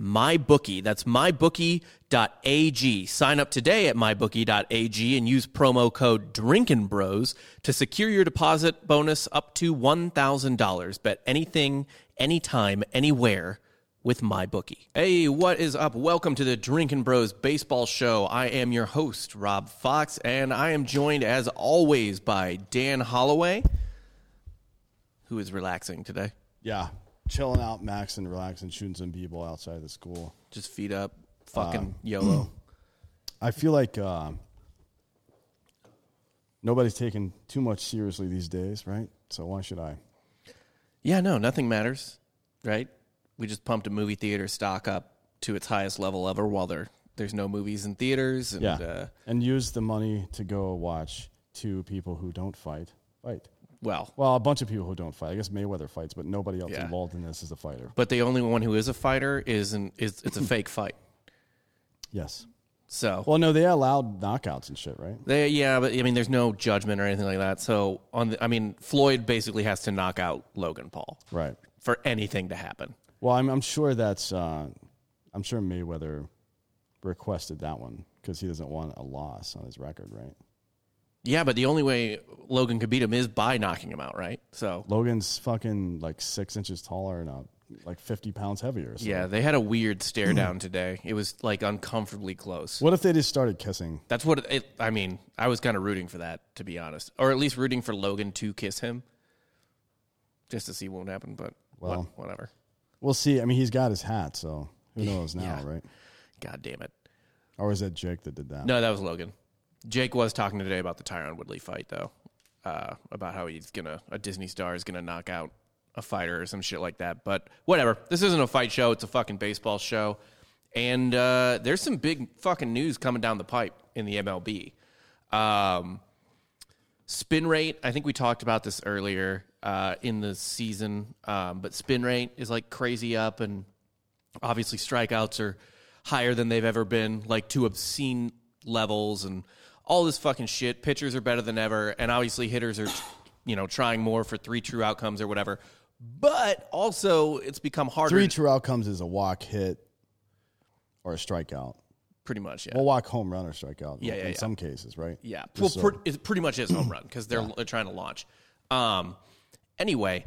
MyBookie. That's mybookie.ag. Sign up today at mybookie.ag and use promo code Drinkin' Bros to secure your deposit bonus up to $1,000. Bet anything, anytime, anywhere with MyBookie. Hey, what is up? Welcome to the Drinkin' Bros Baseball Show. I am your host, Rob Fox, and I am joined as always by Dan Holloway, who is relaxing today. Yeah, chilling out, maxing, relaxing, shooting some b-ball outside the school. Just feet up, fucking YOLO. I feel like uh, nobody's taking too much seriously these days, right? So why should I? yeah, no, nothing matters, right? We just pumped a movie theater stock up to its highest level ever while there there's no movies in theaters and Yeah, uh, and use the money to go watch two people who don't fight fight. Well, Well, a bunch of people who don't fight. I guess Mayweather fights, but nobody else Yeah. involved in this is a fighter. but the only one who is a fighter is an is it's a fake fight. Yes. So Well, no, they allowed knockouts and shit, right? They, yeah, but I mean, there's no judgment or anything like that. So on, the, I mean, Floyd basically has to knock out Logan Paul Right. for anything to happen. Well, I'm, I'm sure that's. Uh, I'm sure Mayweather requested that one because he doesn't want a loss on his record, right? Yeah, but the only way Logan could beat him is by knocking him out, right? So Logan's fucking like six inches taller and uh, like 50 pounds heavier. So. yeah, they had a weird stare down today. It was like uncomfortably close. What if they just started kissing? That's what it. I mean, I was kind of rooting for that, to be honest, or at least rooting for Logan to kiss him, just to see what would happen. But well, Well. whatever. We'll see. I mean, he's got his hat, so who knows now, Yeah. right? God damn it. Or was that Jake that did that? No, that was Logan. Jake was talking today about the Tyron Woodley fight, though, uh, about how he's gonna a Disney star is gonna knock out a fighter or some shit like that. But whatever. This isn't a fight show. It's a fucking baseball show, and uh, there's some big fucking news coming down the pipe in the MLB. Um, spin rate. I think we talked about this earlier uh, in the season, um, but spin rate is like crazy up, and obviously strikeouts are higher than they've ever been, like to obscene levels, and all this fucking shit. Pitchers are better than ever, and obviously hitters are, you know, trying more for three true outcomes or whatever. But also, it's become harder. Three true outcomes is a walk hit or a strikeout. pretty much, yeah. Well, walk home run or strikeout. Yeah, yeah, in yeah. some cases, right? Yeah, Just well, so- it pretty much is home run because they're, they're trying to launch. Um, anyway,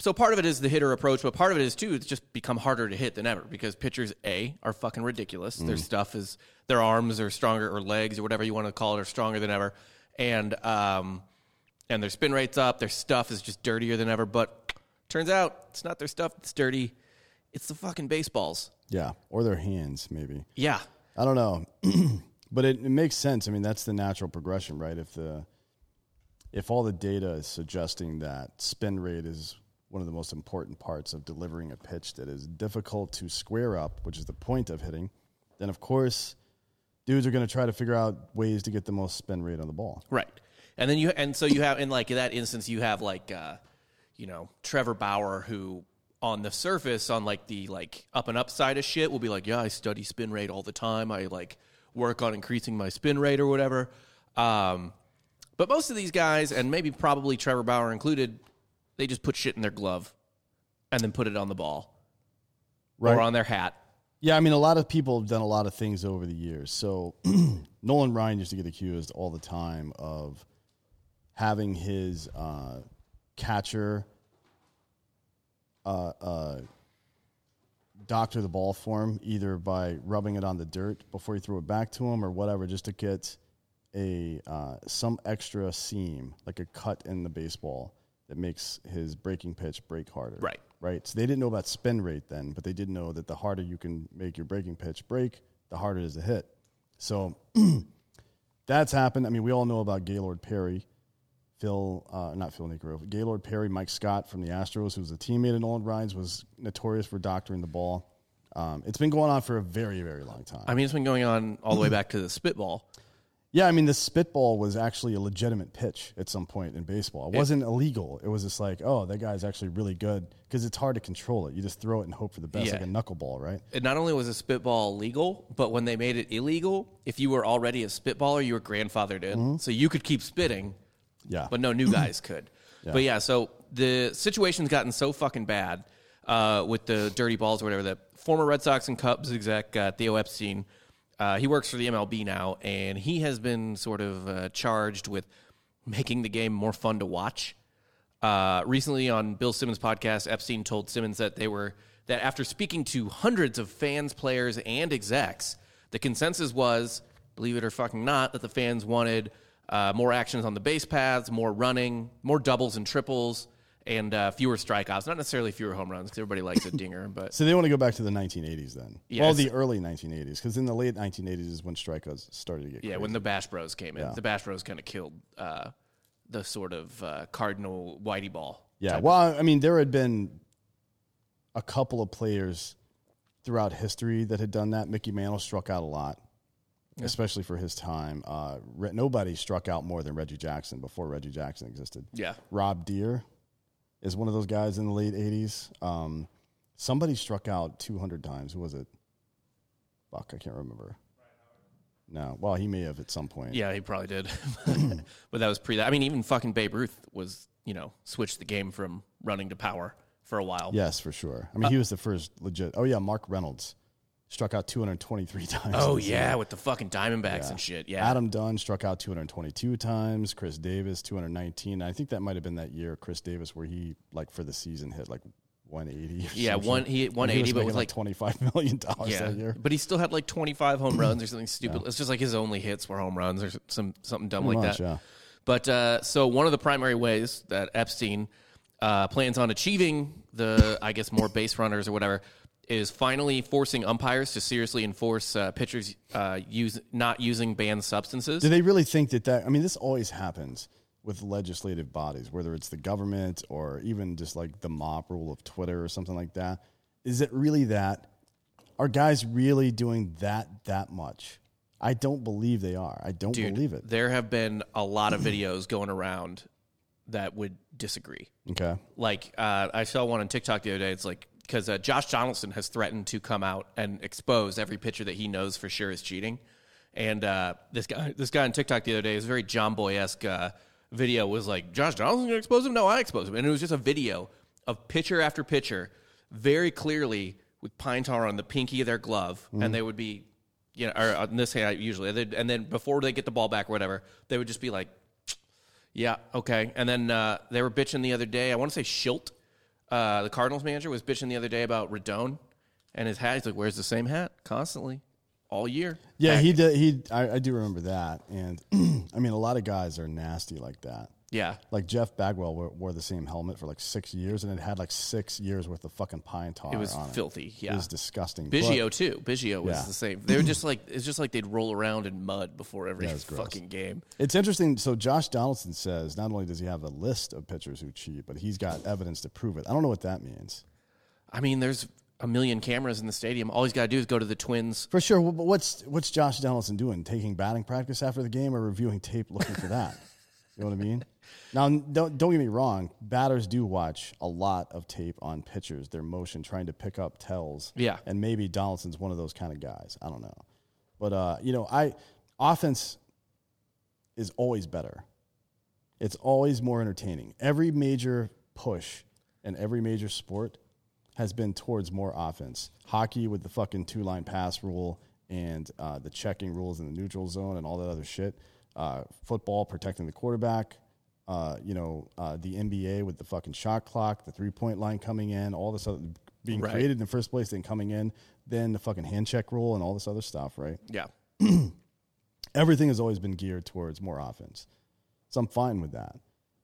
so part of it is the hitter approach, but part of it is too. It's just become harder to hit than ever because pitchers a are fucking ridiculous. Their stuff is their arms are stronger or legs or whatever you want to call it are stronger than ever, and um, and their spin rates up. Their stuff is just dirtier than ever. But turns out it's not their stuff that's dirty. It's the fucking baseballs. yeah, or their hands maybe. Yeah, I don't know, but it, it makes sense. I mean, that's the natural progression, right? If the if all the data is suggesting that spin rate is one of the most important parts of delivering a pitch that is difficult to square up, which is the point of hitting, then of course dudes are going to try to figure out ways to get the most spin rate on the ball. Right. And then you and so you have in like that instance you have like uh you know, Trevor Bauer who on the surface on like the like up and up side of shit will be like, "Yeah, I study spin rate all the time. I like work on increasing my spin rate or whatever." Um but most of these guys and maybe probably Trevor Bauer included, they just put shit in their glove and then put it on the ball Right. or on their hat. Yeah, I mean, a lot of people have done a lot of things over the years. So Nolan Ryan used to get accused all the time of having his uh, catcher uh, uh, doctor the ball for him, either by rubbing it on the dirt before he threw it back to him or whatever, just to get a uh, some extra seam, like a cut in the baseball that makes his breaking pitch break harder. Right. Right. So they didn't know about spin rate then, but they did know that the harder you can make your breaking pitch break, the harder it is to hit. So that's happened. I mean, we all know about Gaylord Perry, Phil, uh, not Phil Niekro, Gaylord Perry, Mike Scott from the Astros, who was a teammate of Nolan Ryan's, was notorious for doctoring the ball. Um, it's been going on for a very, very long time. I mean, it's been going on all the way back to the spitball. Yeah, I mean, the spitball was actually a legitimate pitch at some point in baseball. It wasn't illegal. It was just like, oh, that guy's actually really good because it's hard to control it. You just throw it and hope for the best, Yeah. like a knuckleball, right? It not only was a spitball legal, but when they made it illegal, if you were already a spitballer, you were grandfathered in, so you could keep spitting, Yeah. but no new guys could. But yeah, so the situation's gotten so fucking bad uh, with the dirty balls or whatever that former Red Sox and Cubs exec uh, Theo Epstein, uh, he works for the MLB now, and he has been sort of uh, charged with making the game more fun to watch. Uh, recently on Bill Simmons' podcast, Epstein told Simmons that they were that after speaking to hundreds of fans, players, and execs, the consensus was, believe it or fucking not, that the fans wanted uh, more actions on the base paths, more running, more doubles and triples, and uh, fewer strikeouts. Not necessarily fewer home runs because everybody likes a dinger, but So they want to go back to the 1980s then. Yeah, well, the early 1980s, because in the late 1980s is when strikeouts started to get yeah, crazy. when the Bash Bros came in, Yeah. the Bash Bros kind of killed uh, the sort of uh, cardinal whitey ball. Yeah, well, I mean, there had been a couple of players throughout history that had done that. Mickey Mantle struck out a lot, especially for his time. Uh, Re- nobody struck out more than Reggie Jackson before Reggie Jackson existed. Yeah. Rob Deer is one of those guys in the late 80s. Um, somebody struck out 200 times. Who was it? Fuck, I can't remember. No, well, he may have at some point. Yeah, he probably did. but that was pre that. I mean, even fucking Babe Ruth was, you know, switched the game from running to power for a while. Yes, for sure. I mean, he was the first legit. Oh yeah, Mark Reynolds struck out 223 times. Oh, yeah, with the fucking Diamondbacks and shit. Yeah. Adam Dunn struck out 222 times. Chris Davis 219. I think that might have been that year, Chris Davis, where he like for the season hit like 180. Yeah, one- he hit And 180, was but with, like like- 25 million dollars yeah. that year. But he still had like 25 home runs or something stupid. It's just like his only hits were home runs or some something dumb Pretty like much, that. yeah. But uh, so one of the primary ways that Epstein uh, plans on achieving the, I guess, more base runners or whatever, is finally forcing umpires to seriously enforce uh, pitchers uh, use not using banned substances. Do they really think that that? I mean, this always happens with legislative bodies, whether it's the government or even just like the mob rule of Twitter or something like that. Is it really that? Are guys really doing that that much? I don't believe they are. I don't Dude, believe it. There have been a lot of videos going around that would disagree. Okay. Like uh, I saw one on TikTok the other day. It's like because uh, Josh Donaldson has threatened to come out and expose every pitcher that he knows for sure is cheating. And uh, this guy, this guy on TikTok the other day, is very Jomboy esque uh, video. Was like Josh Donaldson gonna expose him? No, I expose him. And it was just a video of pitcher after pitcher, very clearly with pine tar on the pinky of their glove, and they would be, you know, or on this hand usually, and then before they get the ball back or whatever, they would just be like, yeah, okay. And then uh, they were bitching the other day. I want to say Shildt, uh, the Cardinals manager, was bitching the other day about Radone and his hat. He's like, wears the same hat constantly, all year. Yeah, he did. He, I, I do remember that. And I mean, a lot of guys are nasty like that. Yeah. Like Jeff Bagwell wore, wore the same helmet for like six years, and it had like six years worth of fucking pine tar. It was filthy. It Yeah. It was disgusting. Biggio too. Biggio was Yeah. the same. They were just like it's just like they'd roll around in mud before every Yeah, fucking game. It's interesting. So Josh Donaldson says not only does he have a list of pitchers who cheat, but he's got evidence to prove it. I don't know what that means. I mean, there's a million cameras in the stadium. All he's got to do is go to the Twins. For sure. But what's what's Josh Donaldson doing? Taking batting practice after the game or reviewing tape looking for that? you know what I mean? Now, don't don't get me wrong. Batters do watch a lot of tape on pitchers, their motion, trying to pick up tells. Yeah. And maybe Donaldson's one of those kind of guys. I don't know. But uh, you know, I offense is always better. It's always more entertaining. Every major push in every major sport has been towards more offense. Hockey with the fucking two line pass rule and uh, the checking rules in the neutral zone and all that other shit. Uh, football protecting the quarterback. Uh, you know, uh, the NBA with the fucking shot clock, the three point line coming in, all this other being Right. created in the first place, then coming in, then the fucking hand check rule and all this other stuff, right? Yeah. everything has always been geared towards more offense. So I'm fine with that.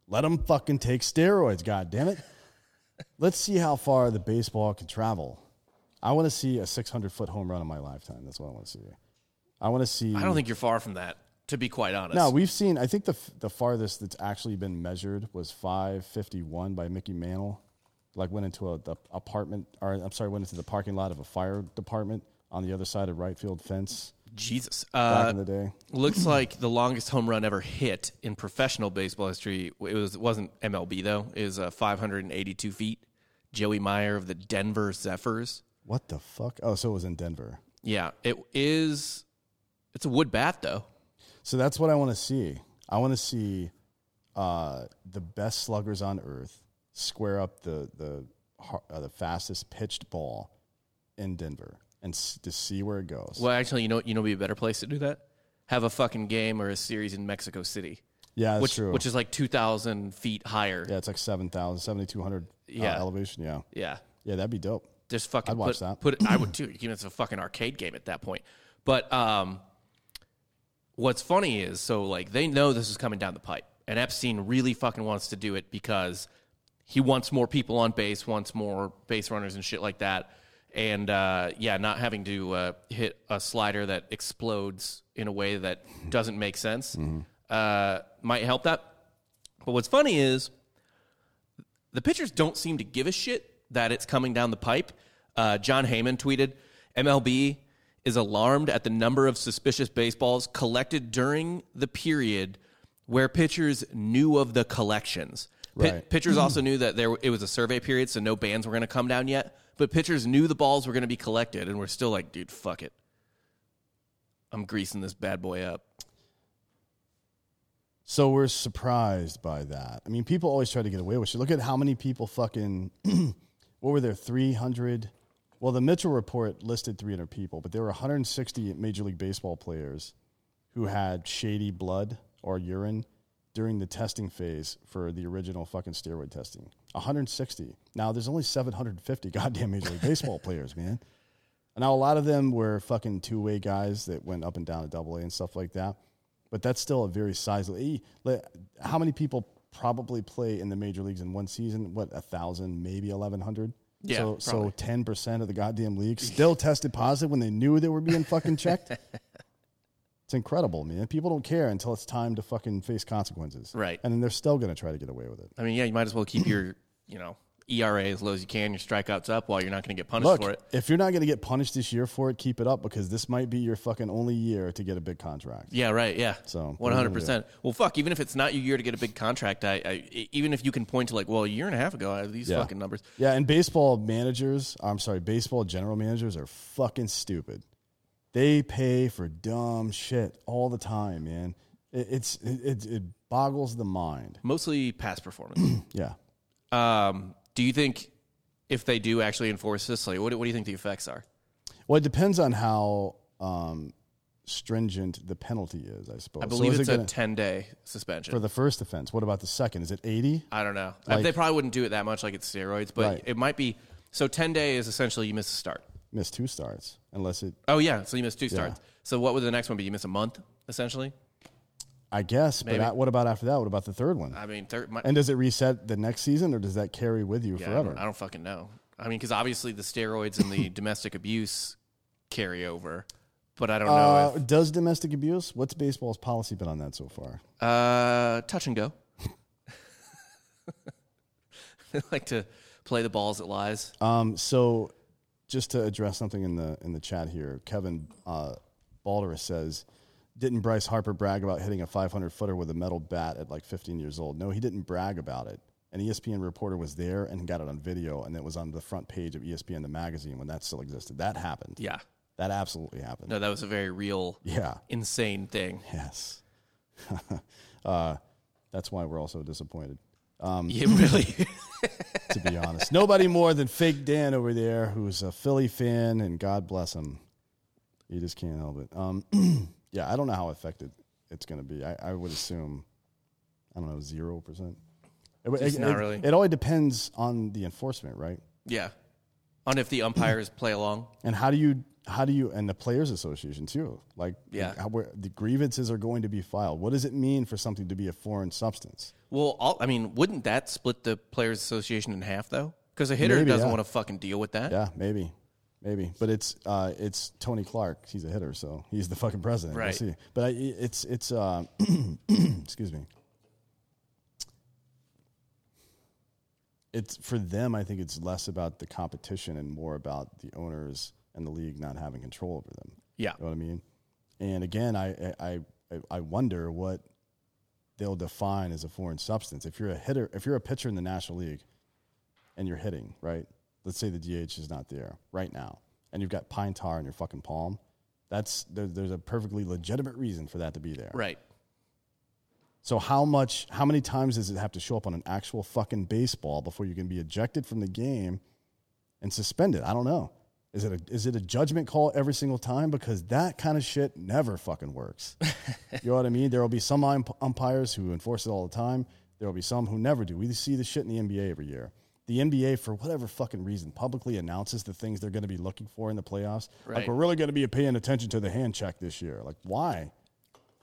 Let them fucking take steroids, god damn it. Let's see how far the baseball can travel. I want to see a 600 foot home run in my lifetime. That's what I want to see. I want to see. I don't think you're far from that, to be quite honest. No, we've seen. I think the f- the farthest that's actually been measured was 551 by Mickey Mantle. Like went into a the apartment, or I'm sorry, went into the parking lot of a fire department on the other side of right field fence. Jesus. back Uh, in the day. looks like the longest home run ever hit in professional baseball history. It was it wasn't MLB though. Is uh, 582 feet. Joey Meyer of the Denver Zephyrs. What the fuck? Oh, so it was in Denver. Yeah, it is. It's a wood bat though. So that's what I want to see. I want to see uh, the best sluggers on earth square up the the uh, the fastest pitched ball in Denver and s- to see where it goes. Well, actually, you know, you know, be a better place to do that. Have a fucking game or a series in Mexico City, yeah, that's which true. which is like 2,000 feet higher. yeah, it's like 7,000, 7,200 Yeah. uh, elevation. Yeah, Yeah, yeah, that'd be dope. just fucking I'd watch put, that. put it. I would too. Even it's a fucking arcade game at that point. But um, what's funny is so like they know this is coming down the pipe, and Epstein really fucking wants to do it because he wants more people on base, wants more base runners and shit like that. And uh, yeah, not having to uh, hit a slider that explodes in a way that doesn't make sense uh, might help that. But what's funny is the pitchers don't seem to give a shit that it's coming down the pipe. Uh, Jon Heyman tweeted MLB is alarmed at the number of suspicious baseballs collected during the period where pitchers knew of the collections. Right. pitchers also knew that there it was a survey period, so no bans were going to come down yet. But pitchers knew the balls were going to be collected, and we're still like, dude, fuck it. I'm greasing this bad boy up. So we're surprised by that. I mean, people always try to get away with it. Look at how many people fucking. what were there? Three hundred. Well, the Mitchell report listed three hundred people, but there were one hundred and sixty Major League Baseball players who had shady blood or urine during the testing phase for the original fucking steroid testing. One hundred sixty. Now there's only seven hundred and fifty goddamn Major League Baseball players, man. Now a lot of them were fucking two way guys that went up and down to double A and stuff like that. But that's still a very sizable. How many people probably play in the major leagues in one season? What a thousand, maybe eleven hundred. Yeah, So so ten percent of the goddamn league still tested positive when they knew they were being fucking checked. It's incredible, man. People don't care until it's time to fucking face consequences. Right. And then they're still going to try to get away with it. I mean, yeah, you might as well keep your, you know, ERA as low as you can, your strikeouts up while you're not going to get punished Look, for it. if you're not going to get punished this year for it, keep it up because this might be your fucking only year to get a big contract. Yeah, right. Yeah. So, one hundred percent. Well, fuck. Even if it's not your year to get a big contract, I even if you can point to like, well, a year and a half ago, I have these Yeah. fucking numbers. Yeah, and baseball managers, I'm sorry, baseball general managers are fucking stupid. They pay for dumb shit all the time, man. It, it's it, it, it boggles the mind. Mostly past performance. Yeah. um, do you think if they do actually enforce this, like, what, do- what do you think the effects are? Well, it depends on how um, stringent the penalty is, I suppose. I believe is it's it a gonna- ten day suspension. for the first offense. What about the second? Is it 80? I don't know. Like- they probably wouldn't do it that much, like it's steroids, but Right. it might be. So ten day is essentially you miss a start. Miss two starts, unless it. Oh yeah, so you miss two starts. So what would the next one be? You miss a month, essentially. I guess, Maybe. but what about after that? What about the third one? I mean, third. My, And does it reset the next season, or does that carry with you Yeah, I forever? don't, I don't fucking know. I mean, because obviously the steroids and the domestic abuse carry over, but I don't Uh, know does domestic abuse? What's baseball's policy been on that so far? uh, touch and go. they like to play the balls that lies. Um, so, just to address something in the in the chat here, Kevin uh, Balderus says, "Didn't Bryce Harper brag about hitting a 500 footer with a metal bat at like 15 years old? No, he didn't brag about it. An ESPN reporter was there and got it on video, and it was on the front page of ESPN the magazine when that still existed. That happened. Yeah, That absolutely happened. no, that was a very real, Yeah. insane thing. Yes. uh, that's why we're also disappointed. Um, Yeah, really. to be honest. Nobody more than fake Dan over there, who's a Philly fan, and God bless him. You just can't help it. Um, yeah, I don't know how effective it's going to be. I, I would assume, I don't know, zero percent. It, it, not it- really. it all depends on the enforcement, right? yeah, on if the umpires play along. And how do you how do you and the players association too? Like, Yeah. how, where, the grievances are going to be filed. What does it mean for something to be a foreign substance? Well, all, I mean, wouldn't that split the players' association in half though? Because a hitter Maybe, doesn't yeah. want to fucking deal with that. Yeah, maybe, maybe. But it's uh, it's Tony Clark. He's a hitter, so he's the fucking president. We'll Right. see. But I, it's it's uh, excuse me. It's for them. I think it's less about the competition and more about the owners and the league not having control over them. Yeah. You know what I mean? And again, I, I I I wonder what they'll define as a foreign substance. If you're a hitter, if you're a pitcher in the National League, and you're hitting right, let's say the DH is not there right now, and you've got pine tar in your fucking palm. That's there, there's a perfectly legitimate reason for that to be there. Right. So how much how many times does it have to show up on an actual fucking baseball before you can be ejected from the game and suspended? I don't know. Is it a is it a judgment call every single time because that kind of shit never fucking works. you know what I mean? There will be some ump- umpires who enforce it all the time. There will be some who never do. We see the shit in the NBA every year. The NBA, for whatever fucking reason, publicly announces the things they're going to be looking for in the playoffs. Like we're really going to be paying attention to the hand check this year. Like why?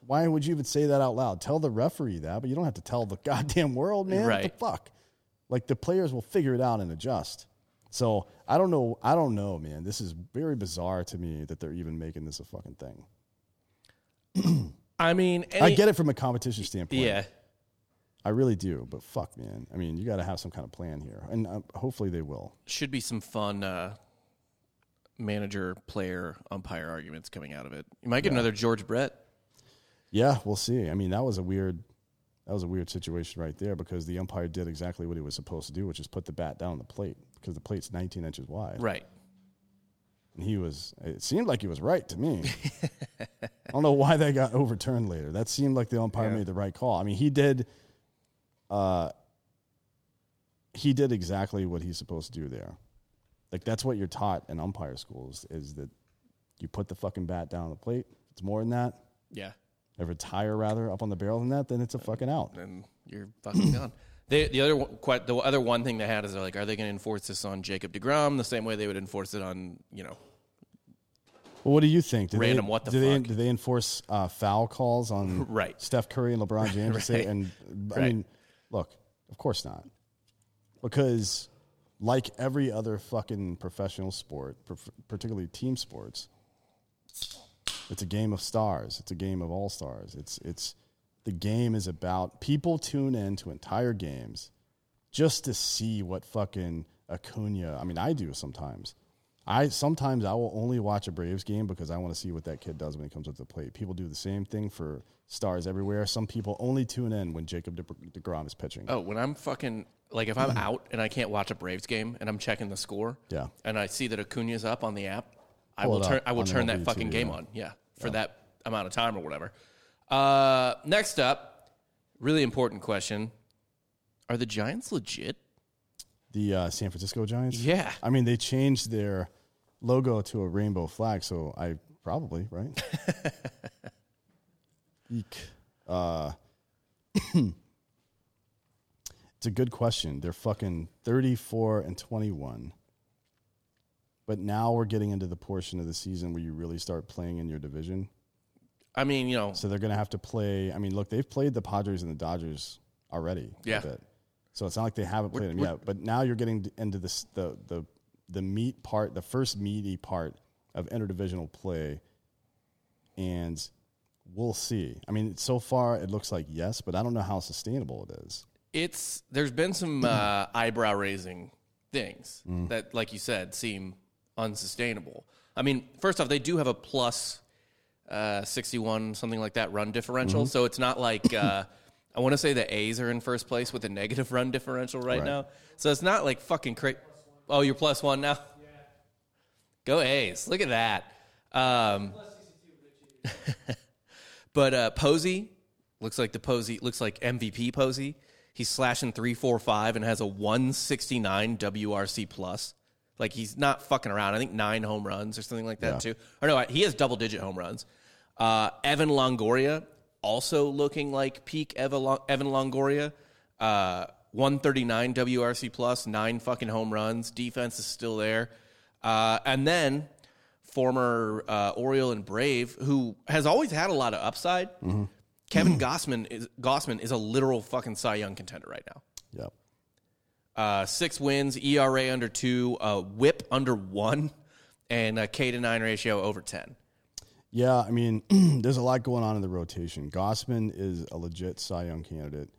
Why would you even say that out loud? Tell the referee that, but you don't have to tell the goddamn world, man. What the fuck? Like the players will figure it out and adjust. So I don't know. I don't know, man. This is very bizarre to me that they're even making this a fucking thing. I mean, I get it from a competition standpoint. Yeah. I really do. But fuck, man. I mean, you got to have some kind of plan here, and uh, hopefully they will. Should be some fun uh, manager, player, umpire arguments coming out of it. You might get another George Brett. Yeah, we'll see. I mean, that was a weird. That was a weird situation right there because the umpire did exactly what he was supposed to do, which is put the bat down on the plate because the plate's 19 inches wide. Right. And he was, it seemed like he was right to me. I don't know why that got overturned later. That seemed like the umpire made the right call. I mean, he did, uh, he did exactly what he's supposed to do there. Like, that's what you're taught in umpire schools is that you put the fucking bat down on the plate. If it's more than that, Yeah. if it's higher rather up on the barrel than that, then it's a fucking out. and you're fucking done. They, the other one- quite the other one thing they had is they're like, are they going to enforce this on Jacob Degrom the same way they would enforce it on you know? Well, what do you think? Do Random they, what the do They, fuck? do they enforce uh, foul calls on Right. Steph Curry and LeBron James? and Right. and I Right. mean, look, of course not, because like every other fucking professional sport, particularly team sports, it's a game of stars. It's a game of all stars. It's it's the game is about people tune in to entire games just to see what fucking Acuna. I mean, I do sometimes. I sometimes I will only watch a Braves game because I want to see what that kid does when he comes up to the plate. People do the same thing for stars everywhere. Some people only tune in when Jacob De- Degrom is pitching. Oh, when I'm fucking like if I'm out and I can't watch a Braves game and I'm checking the score, Yeah. and I see that Acuna's up on the app, I Pull will turn I will turn that fucking game yeah. on, yeah, for that amount of time or whatever. Uh, next up, really important question: Are the Giants legit? The uh, San Francisco Giants. Yeah. I mean, they changed their logo to a rainbow flag, so I probably right. Eek. Uh, it's a good question. They're fucking thirty-four and twenty-one. But now we're getting into the portion of the season where you really start playing in your division. I mean, you know, So they're going to have to play. I mean, look, they've played the Padres and the Dodgers already. Yeah. A bit. So it's not like they haven't played them yet. But now you're getting into this, the the the meat part, the first meaty part of interdivisional play, and we'll see. I mean, so far it looks like yes, but I don't know how sustainable it is. it's there's been some uh, eyebrow raising things Mm. that, like you said, seem unsustainable. I mean, first off, they do have a plus uh, 61 something like that run differential, Mm-hmm. so it's not like uh, I want to say the A's are in first place with a negative run differential right, Right. now. So it's not like fucking crazy. Oh, you're plus one now. Go A's! Look at that. Um, but uh, Posey looks like the Posey looks like MVP Posey. He's slashing three four five and has a one sixty nine WRC plus. Like he's not fucking around. I think nine home runs or something like that Yeah. too. Or no, he has double digit home runs. Uh, Evan Longoria also looking like peak Evan Longoria. Uh, 139 WRC plus, nine fucking home runs. Defense is still there. Uh, and then former uh, Oriole and Brave, who has always had a lot of upside. Kevin Gausman is Gausman is a literal fucking Cy Young contender right now. Yep. Uh, six wins, ERA under two, uh, WHIP under one, and a K to nine ratio over ten. Yeah, I mean, there's a lot going on in the rotation. Gausman is a legit Cy Young candidate.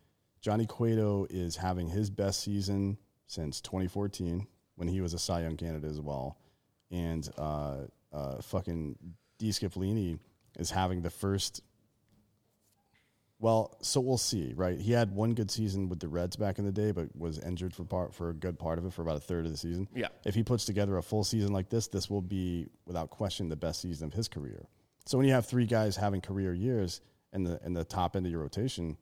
Johnny Cueto is having his best season since 2014 when he was a Cy Young candidate as well. And uh, uh, fucking DeSclafani is having the first. Well, so we'll see, right? He had one good season with the Reds back in the day, but was injured for part for a good part of it for about a third of the season. Yeah. If he puts together a full season like this, this will be without question the best season of his career. So when you have three guys having career years in the in the top end of your rotation,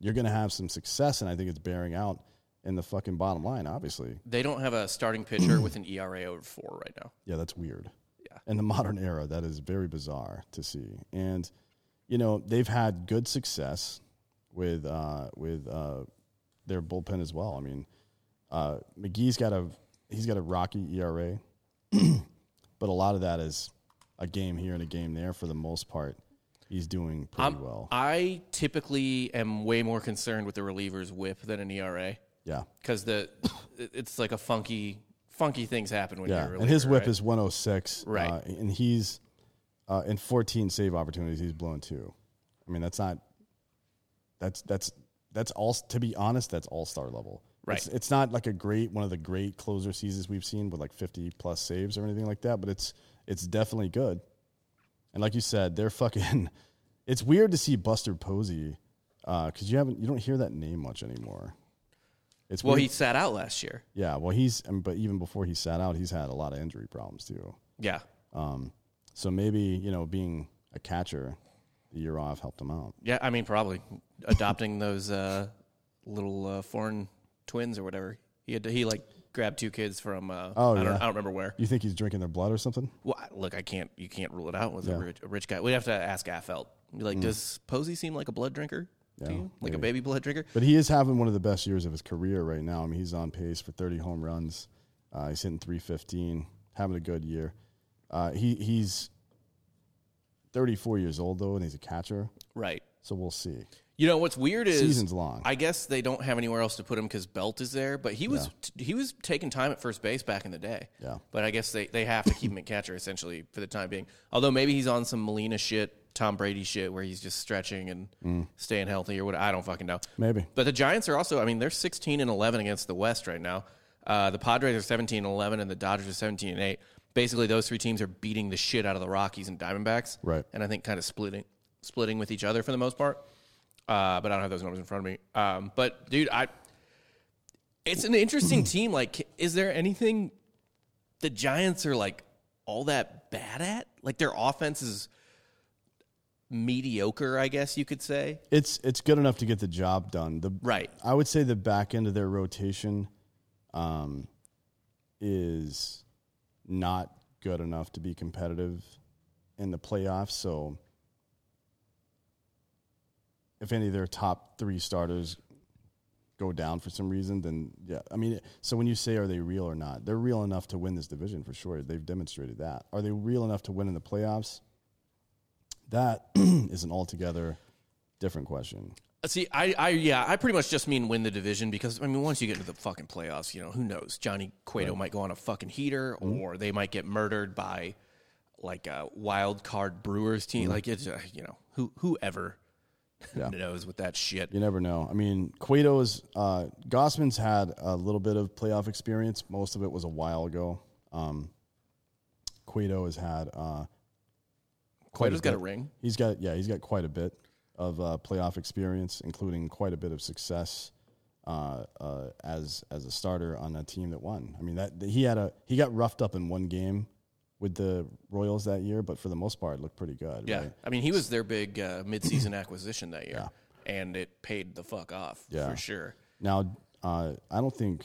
you're going to have some success, and I think it's bearing out in the fucking bottom line. Obviously, They don't have a starting pitcher with an ERA over four right now. yeah, that's weird. Yeah. In the modern era, that is very bizarre to see. And you know, they've had good success with uh, with uh, their bullpen as well. I mean, uh, McGee's got a he's got a rocky ERA, but a lot of that is a game here and a game there. For the most part, he's doing pretty I'm- well. I typically am way more concerned with the reliever's whip than an ERA Yeah, because the it's like a funky funky things happen when yeah. you're reliever, and his whip right? is 106. Right. uh, and he's uh, in 14 save opportunities. He's blown two. I mean, that's not that's that's that's all. To be honest, that's all star level. Right. It's, it's not like a great one of the great closer seasons we've seen with like 50 plus saves or anything like that, but it's it's definitely good. And like you said, they're fucking. It's weird to see Buster Posey because you haven't you don't hear that name much anymore. It's well, weird. he sat out last year. yeah. Well, he's but even before he sat out, he's had a lot of injury problems too. Yeah, Um, so maybe you know being a catcher, the year off helped him out. yeah. I mean, probably adopting those uh, little uh, foreign twins or whatever. He had to, he like grabbed two kids from. Uh, Oh, I don't, yeah. I don't remember where. You think he's drinking their blood or something? Well, I- look, I can't. You can't rule it out with Yeah. a, rich, a rich guy. We have to ask Affeldt. Be like, does Posey seem like a blood drinker to Yeah, you? Like a maybe. baby blood drinker? But he is having one of the best years of his career right now. I mean, he's on pace for 30 home runs. Uh, he's hitting 315, having a good year. Uh, he he's 34 years old though, and he's a catcher. Right. So we'll see. You know what's weird is Season's long. I guess they don't have anywhere else to put him because Belt is there. But he was he was taking time at first base back in the day. Yeah. But I guess they, they have to keep him at catcher essentially for the time being. Although maybe he's on some Molina shit, Tom Brady shit, where he's just stretching and Mm. staying healthy or what. I don't fucking know. Maybe. But the Giants are also. I mean, they're sixteen and eleven against the West right now. Uh, the Padres are seventeen and eleven, and the Dodgers are seventeen and eight. Basically, those three teams are beating the shit out of the Rockies and Diamondbacks. Right. And I think kind of splitting splitting with each other for the most part. Uh, but I don't have those numbers in front of me. Um, but dude, I it's an interesting team. Like, is there anything the Giants are like all that bad at? Like their offense is mediocre, I guess you could say. It's it's good enough to get the job done. The Right. I would say the back end of their rotation um, is not good enough to be competitive in the playoffs. So, if any of their top three starters go down for some reason, then yeah, I mean, so when you say are they real or not, they're real enough to win this division for sure. They've demonstrated that. Are they real enough to win in the playoffs? That is an altogether different question. Uh, See, I, I, yeah, I pretty much just mean win the division because I mean, once you get into the fucking playoffs, you know, who knows? Johnny Cueto might go on a fucking heater, or they might get murdered by like a wild card Brewers team. Like it's, uh, you know, who whoever Yeah. knows with that shit. You never know. I mean, Cueto's uh, Gausman's had a little bit of playoff experience. Most of it was a while ago. Um, Cueto has had uh, quite Cueto's a got a ring. He's got yeah, he's got quite a bit of uh, playoff experience, including quite a bit of success uh, uh, as as a starter on a team that won. I mean, that he had a he got roughed up in one game with the Royals that year, but for the most part, looked pretty good. Yeah, right? I mean, he was their big uh, midseason acquisition that year, and it paid the fuck off Yeah. for sure. Now, uh, I don't think.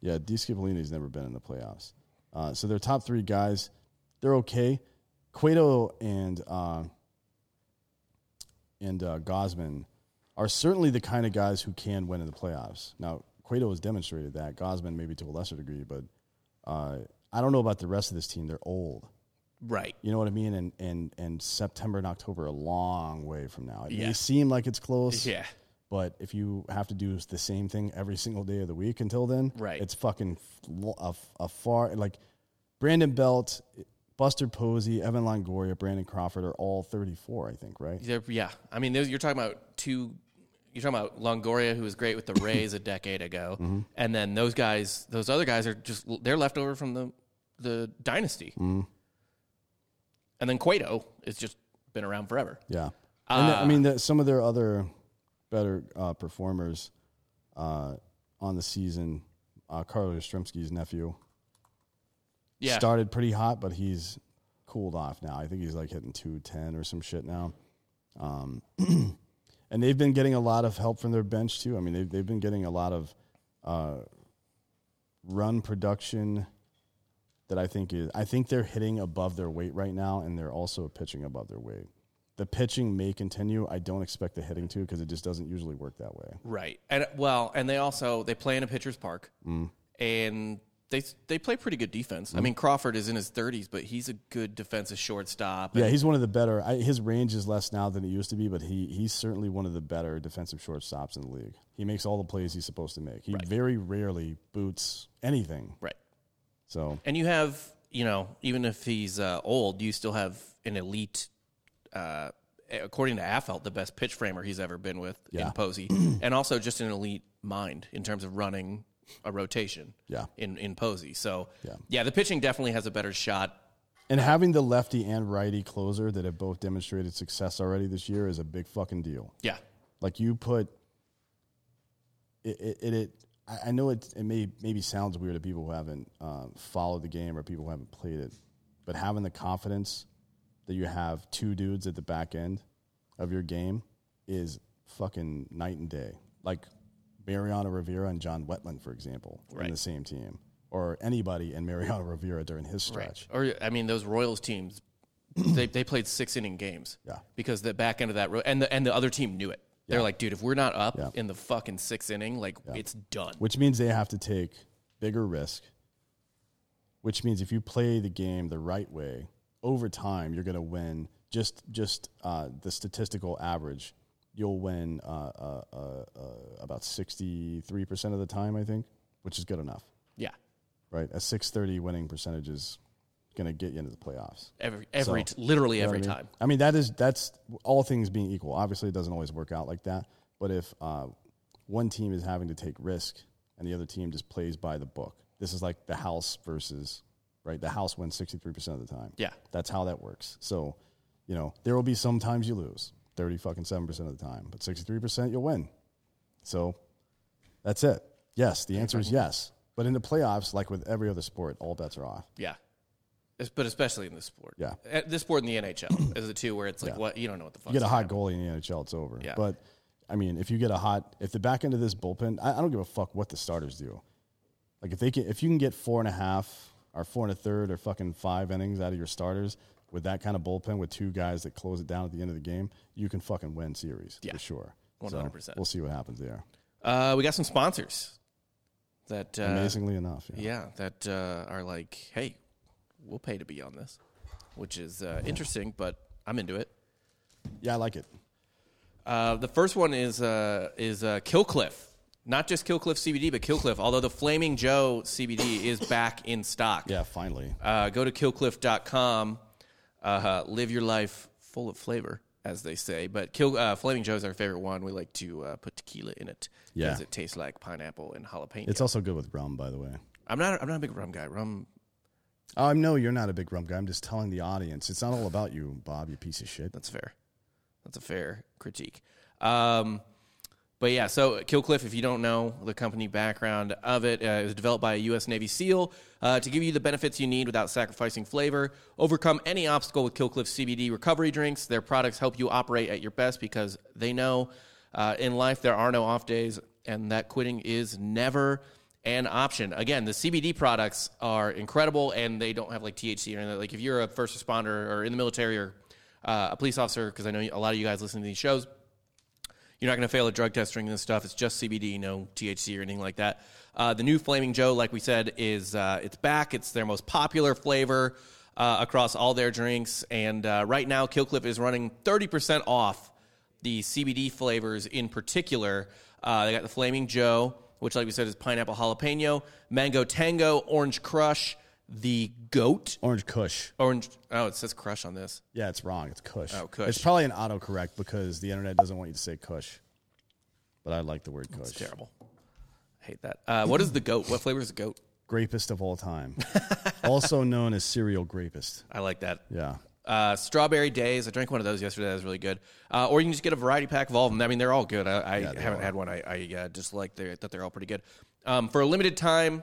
Yeah, DeSclafani's never been in the playoffs. Uh, so their top three guys, they're okay. Cueto and uh, and uh, Gausman are certainly the kind of guys who can win in the playoffs. Now, Cueto has demonstrated that. Gausman maybe to a lesser degree, but uh, I don't know about the rest of this team. They're old. Right. You know what I mean? And and and September and October are a long way from now. It Yeah. may seem like it's close. Yeah. But if you have to do the same thing every single day of the week until then, Right. it's fucking a far like Brandon Belt, Buster Posey, Evan Longoria, Brandon Crawford are all 34, I think, right? They're- yeah, I mean, you're talking about two. You're talking about Longoria, who was great with the Rays a decade ago, Mm-hmm. and then those guys, those other guys are just they're left over from the the dynasty. Mm-hmm. and then Cueto has just been around forever. Yeah, and the- I mean the, some of their other better uh, performers uh, on the season. Uh, Carlos Yastrzemski's nephew Yeah, started pretty hot, but he's cooled off now. I think he's like hitting two ten or some shit now. Um, and they've been getting a lot of help from their bench too. I mean, they've they've been getting a lot of uh, run production that I think is. I think they're hitting above their weight right now, and they're also pitching above their weight. The pitching may continue. I don't expect the hitting to because it just doesn't usually work that way. right. And well, and they also they play in a pitcher's park, Mm. and they they play pretty good defense. Mm. I mean, Crawford is in his thirties, but he's a good defensive shortstop. Yeah, he's one of the better. I, his range is less now than it used to be, but he he's certainly one of the better defensive shortstops in the league. He makes all the plays he's supposed to make. He very rarely boots anything. right. So And you have, you know, even if he's uh, old, you still have an elite, uh, according to Affeldt, the best pitch framer he's ever been with Yeah. in Posey, and also just an elite mind in terms of running a rotation. Yeah. In in Posey, so Yeah. yeah, the pitching definitely has a better shot. and having the lefty and righty closer that have both demonstrated success already this year is a big fucking deal. Yeah, Like you put it. it, it, it I I know it. It may maybe sounds weird to people who haven't uh, followed the game or people who haven't played it, but having the confidence that you have two dudes at the back end of your game is fucking night and day. Like Mariano Rivera and John Wetteland, for example, in Right. the same team, or anybody in Mariano Rivera during his stretch. Or I mean, those Royals teams, they they played six inning games. Yeah. Because the back end of that and the and the other team knew it. They're like, dude, if we're not up Yeah. in the fucking sixth inning, like it's done. which means they have to take bigger risk. Which means if you play the game the right way, over time you're going to win. Just just uh, the statistical average, you'll win uh, uh, uh, uh, about sixty three percent of the time, I think, which is good enough, Yeah. right? A six thirty winning percentage is going to get you into the playoffs. Every every So, t- literally You know every I mean? time. I mean, that is that's all things being equal. Obviously, it doesn't always work out like that. But if uh, one team is having to take risk and the other team just plays by the book, this is like the house versus right. The house wins sixty three percent of the time. Yeah. that's how that works. So, you know, there will be some times you lose thirty fucking seven percent of the time, but sixty three percent you'll win. So, that's it. Yes, the answer is yes. But in the playoffs, like with every other sport, all bets are off. Yeah. But especially in this sport. Yeah. Uh, This sport in the NHL is the two where it's like, Yeah. what? You don't know what the fuck. you get a hot goalie in the NHL, it's over. Yeah. But I mean, if you get a hot, if the back end of this bullpen, I, I don't give a fuck what the starters do. Like if they can, if you can get four and a half or four and a third or fucking five innings out of your starters with that kind of bullpen with two guys that close it down at the end of the game, you can fucking win series Yeah. for sure. 100%. We'll see what happens there. Uh, we got some sponsors that, uh, Amazingly enough, yeah. yeah, that uh, are like, hey, we'll pay to be on this, which is uh, interesting, but I'm into it. Yeah, I like it. Uh, the first one is uh, is uh, Killcliff. Not just Killcliff CBD, but Killcliff. Although the Flaming Joe CBD is back in stock. Yeah, finally. Uh, go to killcliff.com. Uh, live your life full of flavor, as they say. But Kill, uh, Flaming Joe is our favorite one. We like to uh, put tequila in it Yeah. because it tastes like pineapple and jalapeno. It's also good with rum, by the way. I'm not. I'm not a big rum guy. Rum. I know you're not a big rum guy. I'm just telling the audience. It's not all about you, Bob, you piece of shit. That's fair. That's a fair critique. Um, but yeah, so Killcliff, if you don't know the company background of it, uh, it was developed by a U.S. Navy SEAL uh, to give you the benefits you need without sacrificing flavor. Overcome any obstacle with Killcliff CBD recovery drinks. Their products help you operate at your best because they know uh, in life there are no off days, and that quitting is never an option. Again, the CBD products are incredible, and they don't have like THC or anything. Like if you're a first responder or in the military or uh, a police officer, because I know a lot of you guys listen to these shows, you're not going to fail a drug test drinking this stuff. It's just CBD, no THC or anything like that. Uh, the new Flaming Joe, like we said, is uh, it's back. It's their most popular flavor uh, across all their drinks, and uh, right now, Killcliff is running 30% off the CBD flavors in particular. Uh, they got the Flaming Joe, which, like we said, is pineapple jalapeno, mango tango, orange crush, the goat, Orange Kush. orange. Oh, it says crush on this. Yeah, it's wrong. It's Kush. Oh, Kush. It's probably an autocorrect because the internet doesn't want you to say Kush. But I like the word Kush. It's terrible. I hate that. Uh, what is the goat? What flavor is the goat? Grapist of all time. also known as cereal grapist. I like that. Yeah. Uh, strawberry days. I drank one of those yesterday. That was really good. Uh, or you can just get a variety pack of all of them. I mean, they're all good. I, I haven't had one. I, I uh, just like they're, that they're all pretty good. Um, for a limited time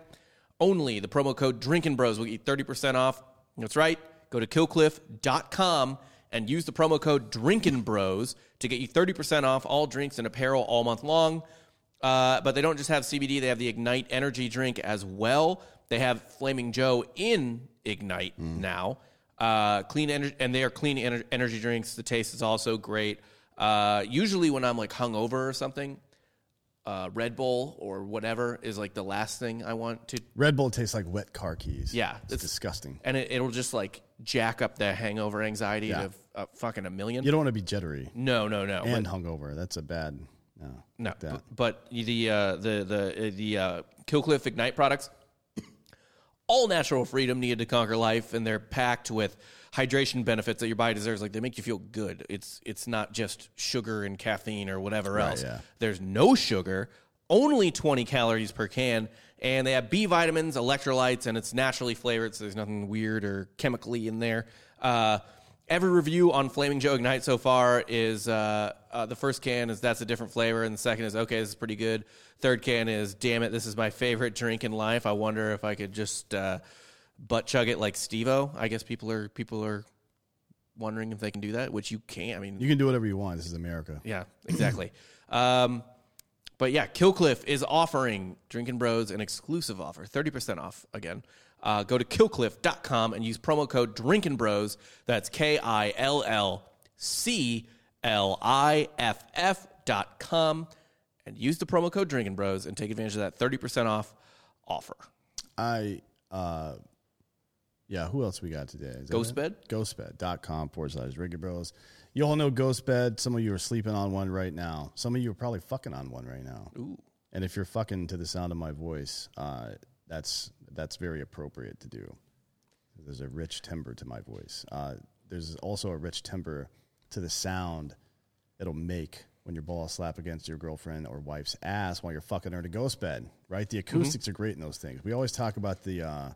only, the promo code Drinking Bros will get you thirty percent off. That's right. Go to killcliff.com and use the promo code Drinking Bros to get you thirty percent off all drinks and apparel all month long. Uh, but they don't just have CBD; they have the Ignite energy drink as well. They have Flaming Joe in Ignite now. Uh, clean energy, and they are clean ener- energy drinks. The taste is also great. Uh, usually, when I'm like hungover or something, uh, Red Bull or whatever is like the last thing I want to. Red Bull tastes like wet car keys. Yeah, it's, disgusting. and it, it'll just like jack up the hangover anxiety Yeah. of uh, fucking a million. You don't want to be jittery no, no, no. and But- hungover. That's a bad. No, No, that. but, but the uh, the the uh, the uh, Killcliff Ignite products, all natural freedom needed to conquer life, and they're packed with hydration benefits that your body deserves. Like they make you feel good. It's it's not just sugar and caffeine or whatever else. yeah. There's no sugar, only 20 calories per can, and they have B vitamins, electrolytes, and it's naturally flavored, so there's nothing weird or chemically in there. Uh, every review on Flaming Joe Ignite so far is uh, uh, the first can is that's a different flavor, and the second is okay, this is pretty good. Third can is damn it, this is my favorite drink in life. I wonder if I could just uh, butt chug it like Stevo. I guess people are people are wondering if they can do that, which you can't. I mean, You can do whatever you want. This is America. yeah, exactly. um, but yeah, Killcliff is offering Drinking Bros an exclusive offer, 30% off again. Uh, go to killcliff.com and use promo code Drinking Bros. That's K I L L C L I F F dot com and use the promo code Drinking Bros and take advantage of that 30% off offer. I, uh, yeah, who else we got today? Ghostbed? Ghostbed.com forward slash Ricky Bros. You all know Ghostbed. Some of you are sleeping on one right now. Some of you are probably fucking on one right now. Ooh. And if you're fucking to the sound of my voice, uh, that's that's very appropriate to do. There's a rich timbre to my voice. Uh, there's also a rich timbre to the sound it'll make when your balls slap against your girlfriend or wife's ass while you're fucking her in a ghost bed. Right? The acoustics are great in those things. We always talk about the uh,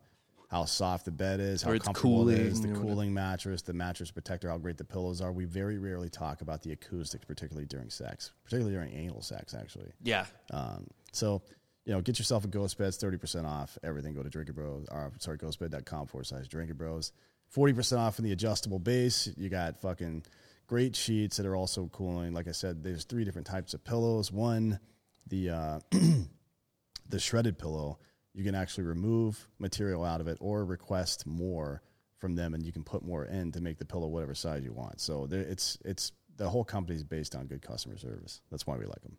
how soft the bed is, how Or it's it is, the cooling cooling mattress, the mattress protector, how great the pillows are. We very rarely talk about the acoustics, particularly during sex, particularly during anal sex, actually. Yeah. Um, so, you know, get yourself a Ghost Beds, 30% off everything. Go to Drinker Bros, or sorry, ghostbed.com forward slash Drinker Bros. 40% off in the adjustable base. You got fucking great sheets that are also cooling. Like I said, there's three different types of pillows. One, the, uh, the shredded pillow, you can actually remove material out of it or request more from them and you can put more in to make the pillow whatever size you want. So there, it's, it's, the whole company is based on good customer service. That's why we like them.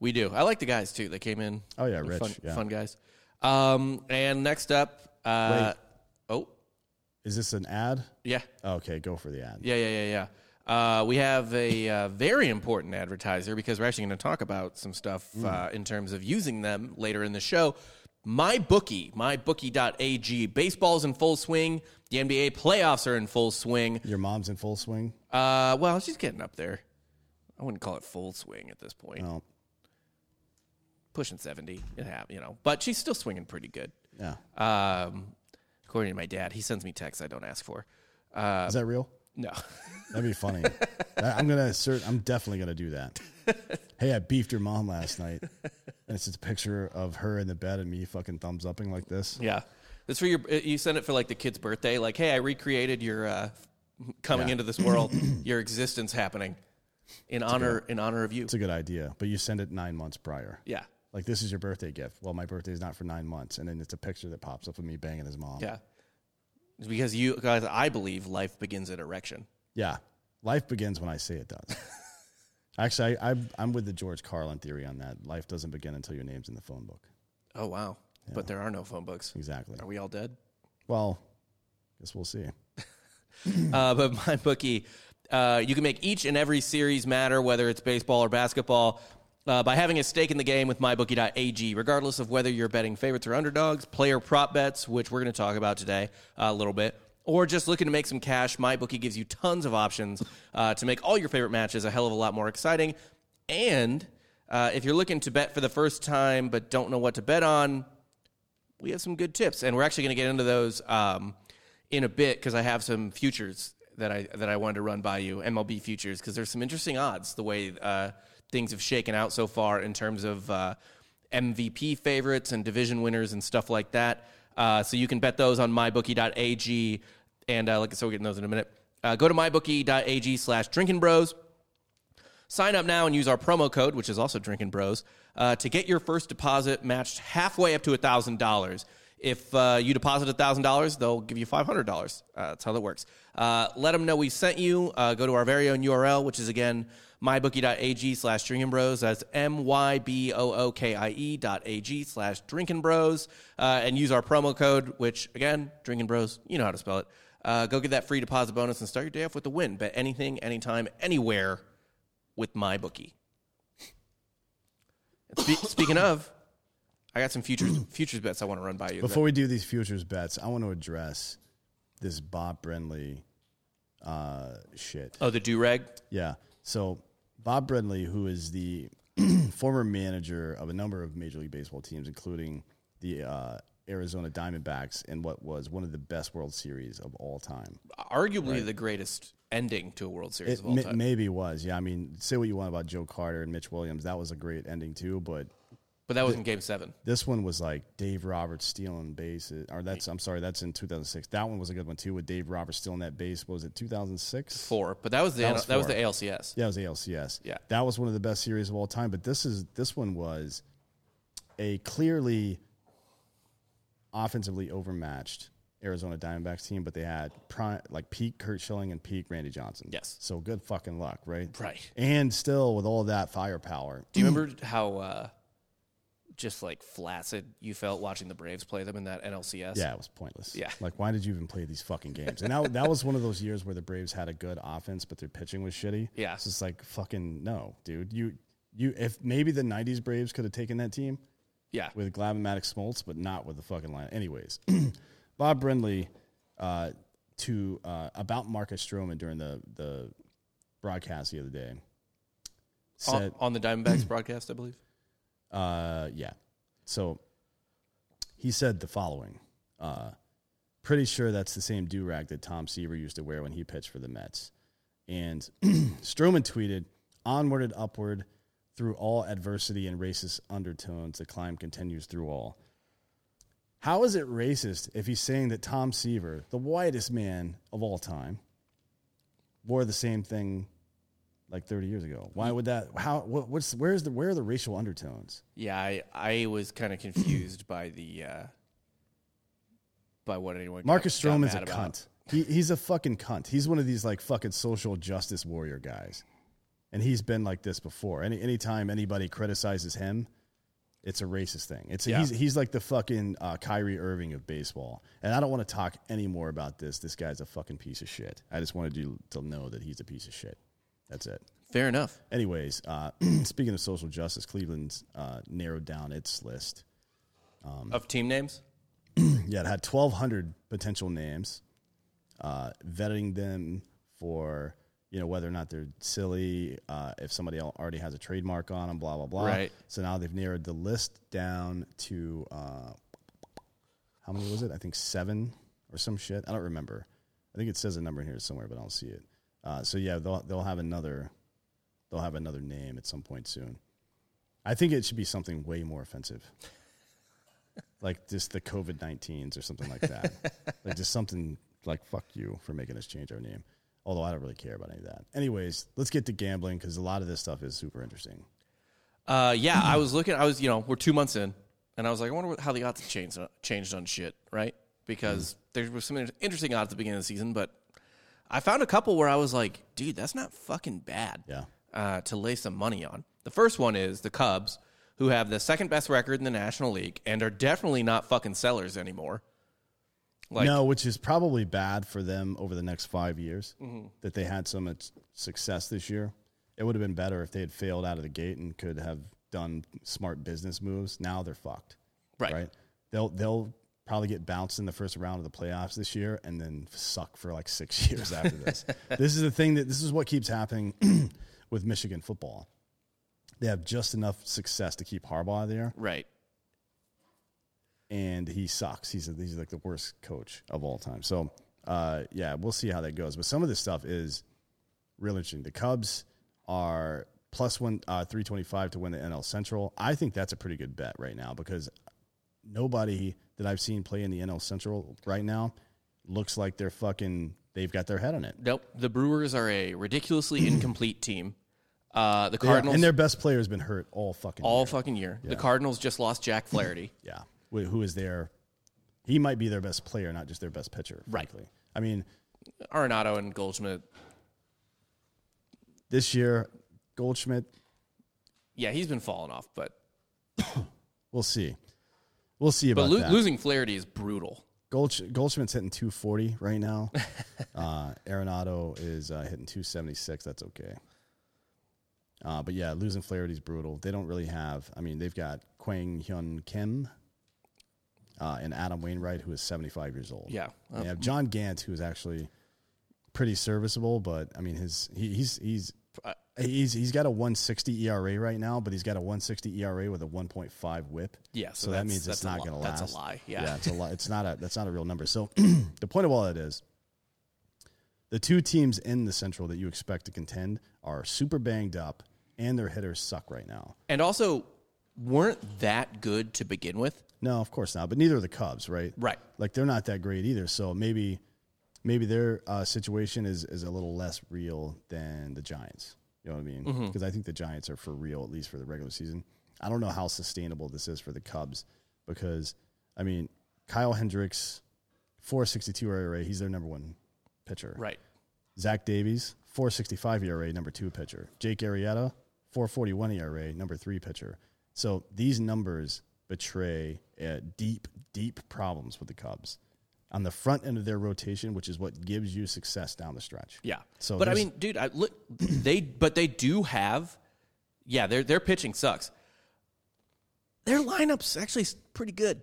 We do. I like the guys too. They came in. Oh, yeah, They're Rich, Fun, yeah. fun guys. Um, and next up, uh, oh, Is this an ad? yeah. Okay, go for the ad. Yeah, yeah, yeah, yeah. Uh, we have a uh, very important advertiser because we're actually going to talk about some stuff uh, in terms of using them later in the show. My bookie, mybookie.ag. Baseball's in full swing. The NBA playoffs are in full swing. Your mom's in full swing. Uh, well, she's getting up there. I wouldn't call it full swing at this point. No, Pushing 70, it have, you know, but she's still swinging pretty good. yeah. Um, according to my dad, he sends me texts I don't ask for. Uh, Is that real? no. That'd be funny. I'm gonna assert. I'm definitely gonna do that. Hey, I beefed your mom last night, and it's just a picture of her in the bed and me fucking thumbs upping like this. Yeah, it's for your. You send it for like the kid's birthday. Like, hey, I recreated your uh, coming Yeah. into this world, your existence happening in honor in honor of you. It's a good idea, but you send it nine months prior. Yeah, Like this is your birthday gift. Well, my birthday is not for nine months, and then it's a picture that pops up of me banging his mom. yeah. It's because you guys, I believe life begins at erection. Yeah. Life begins when I say it does. Actually, I, I'm, I'm with the George Carlin theory on that. Life doesn't begin until your name's in the phone book. Oh wow! But there are no phone books. Exactly. Are we all dead? Well, guess we'll see. uh, but my bookie, uh, you can make each and every series matter, whether it's baseball or basketball, uh, by having a stake in the game with mybookie.ag. Regardless of whether you're betting favorites or underdogs, player prop bets, which we're going to talk about today uh, a little bit, or just looking to make some cash, MyBookie gives you tons of options uh, to make all your favorite matches a hell of a lot more exciting. And uh, if you're looking to bet for the first time but don't know what to bet on, we have some good tips, and we're actually going to get into those um, in a bit because I have some futures that I that I wanted to run by you, MLB futures, because there's some interesting odds the way uh, things have shaken out so far in terms of uh, MVP favorites and division winners and stuff like that. Uh, so you can bet those on mybookie.ag, and uh, like so we're getting those in a minute. Uh, go to mybookie.ag slash drinking bros. Sign up now and use our promo code, which is also Drinking Bros, uh, to get your first deposit matched halfway up to thousand dollars. If uh, you deposit thousand dollars, they'll give you five hundred dollars. Uh, that's how that works. Let them know we sent you. Go to our very own URL, which is again mybookie.ag slash drinking bros. That's m y b o o k i e dot ag slash drinking bros, uh, and use our promo code, which again drinking bros. You know how to spell it. Uh, go get that free deposit bonus and start your day off with a win. Bet anything, anytime, anywhere with my bookie. Spe- speaking of, I got some futures futures bets I want to run by you. Before we do these futures bets, I want to address this Bob Brenly uh, shit. oh, the do rag. Yeah. So Bob Brenly, who is the former manager of a number of Major League Baseball teams, including the uh, Arizona Diamondbacks, in what was one of the best World Series of all time. Arguably the greatest ending to a World Series It of all ma- time. maybe was. Yeah. I mean, say what you want about Joe Carter and Mitch Williams. That was a great ending too, but but that was in Game Seven. This one was like Dave Roberts stealing bases, or that's I'm sorry, that's in 2006. That one was a good one too, with Dave Roberts stealing that base. What was it 2006? Four, but that was the That that was was, the. ALCS. Yeah, it was ALCS. Yeah. that was one of the best series of all time. But this is this one was a clearly offensively overmatched Arizona Diamondbacks team, but they had prime, like peak Curt Schilling and peak Randy Johnson. Yes. so good fucking luck, right? Right. And still with all that firepower, Do you remember how uh, just like flaccid you felt watching the Braves play them in that NLCS? Yeah, it was pointless. Yeah. Like, why did you even play these fucking games? And that, that was one of those years where the Braves had a good offense, but their pitching was shitty. Yeah. It's just like, fucking no, dude. You, you, if maybe the 90s Braves could have taken that team yeah. with Glavine, Maddux, Smoltz, but not with the fucking line. Anyways, Bob Brenly, uh, to, uh, about Marcus Stroman during the, the broadcast the other day on, on the Diamondbacks broadcast, I believe. Uh, yeah. So he said the following. Uh, pretty sure that's the same do rag that Tom Seaver used to wear when he pitched for the Mets. And Stroman tweeted, "Onward and upward, through all adversity and racist undertones, the climb continues through all." How is it racist if he's saying that Tom Seaver, the whitest man of all time, wore the same thing like 30 years ago? Why would that? How? What, what's? Where's the? Where are the racial undertones? Yeah, I, I was kind of confused by the uh, by what anyone. Marcus got Stroman's a about. cunt. He, he's a fucking cunt. He's one of these like fucking social justice warrior guys, and he's been like this before. Any anytime anybody criticizes him, it's a racist thing. It's Yeah. he's he's like the fucking uh, Kyrie Irving of baseball. And I don't want to talk any more about this. This guy's a fucking piece of shit. I just wanted you to know that he's a piece of shit. That's it. Fair enough. Anyways, uh, speaking of social justice, Cleveland's uh, narrowed down its list. Um, of team names. Yeah, it had 1,200 potential names, uh, vetting them for you know whether or not they're silly, uh, if somebody already has a trademark on them, blah blah blah. Right. So now they've narrowed the list down to uh, how many was it? I think seven or some shit. I don't remember. I think it says a number in here somewhere, but I don't see it. Uh, so yeah, they'll they'll have another they'll have another name at some point soon. I think it should be something way more offensive like just the COVID 19s or something like that. like just something like fuck you for making us change our name. Although I don't really care about any of that. Anyways, let's get to gambling because a lot of this stuff is super interesting. Uh, yeah, I was looking. I was, you know, we're two months in, and I was like, I wonder what, how the odds have changed changed on shit, right? Because there were some interesting odds at the beginning of the season, but I found a couple where I was like, dude, that's not fucking bad. Yeah. Uh, to lay some money on. The first one is the Cubs, who have the second best record in the National League and are definitely not fucking sellers anymore. Like, no, which is probably bad for them over the next five years that they had so much success this year. It would have been better if they had failed out of the gate and could have done smart business moves. Now they're fucked. Right. Right. They'll they'll probably get bounced in the first round of the playoffs this year and then suck for like six years after this. this is the thing that this is what keeps happening with Michigan football. They have just enough success to keep Harbaugh there, right. and he sucks. He's a, he's like the worst coach of all time. So uh, yeah, we'll see how that goes. But some of this stuff is real interesting. The Cubs are plus one uh, three twenty five to win the NL Central. I think that's a pretty good bet right now because nobody that I've seen play in the NL Central right now looks like they're fucking. They've got their head on it. Nope. The Brewers are a ridiculously incomplete team. Uh, the Cardinals and their best player has been hurt all fucking all year. fucking year. The Cardinals just lost Jack Flaherty. Yeah, wh- who is their? He might be their best player, not just their best pitcher. Right. Frankly, I mean, Arenado and Goldschmidt. this year Goldschmidt, Yeah, he's been falling off, but we'll see. We'll see but about lo- that. losing Flaherty is brutal. Goldsch- Goldschmidt's hitting 240 right now. uh, Arenado is uh, hitting 276. That's okay. Uh, but yeah, losing Flaherty's brutal. They don't really have. I mean, they've got Kwang Hyun Kim uh, and Adam Wainwright, who is 75 years old. Yeah. They have John Gant, who is actually pretty serviceable, but I mean, his he, he's he's he's he's got a 160 ERA right now, but he's got a 160 ERA with a 1.5 WHIP. Yeah, so, so that means it's not going to last. that's a lie, yeah. yeah, it's a lie. It's not a that's not a real number. So the point of all that is, the two teams in the Central that you expect to contend are super banged up, and their hitters suck right now. And also weren't that good to begin with. No, of course not. But neither are the Cubs, right? Right. Like they're not that great either. So maybe maybe their uh, situation is is a little less real than the Giants. You know what I mean? Mm-hmm. Because I think the Giants are for real at least for the regular season. I don't know how sustainable this is for the Cubs because I mean Kyle Hendricks, four sixty two ERA, he's their number one pitcher. Right. Zach Davies, 465 ERA, number two pitcher. Jake Arrieta, 441 ERA, number three pitcher. So these numbers betray uh, deep, deep problems with the Cubs on the front end of their rotation, which is what gives you success down the stretch. Yeah. So but I mean, dude, I look they but they do have yeah, their their pitching sucks. Their lineup's actually pretty good.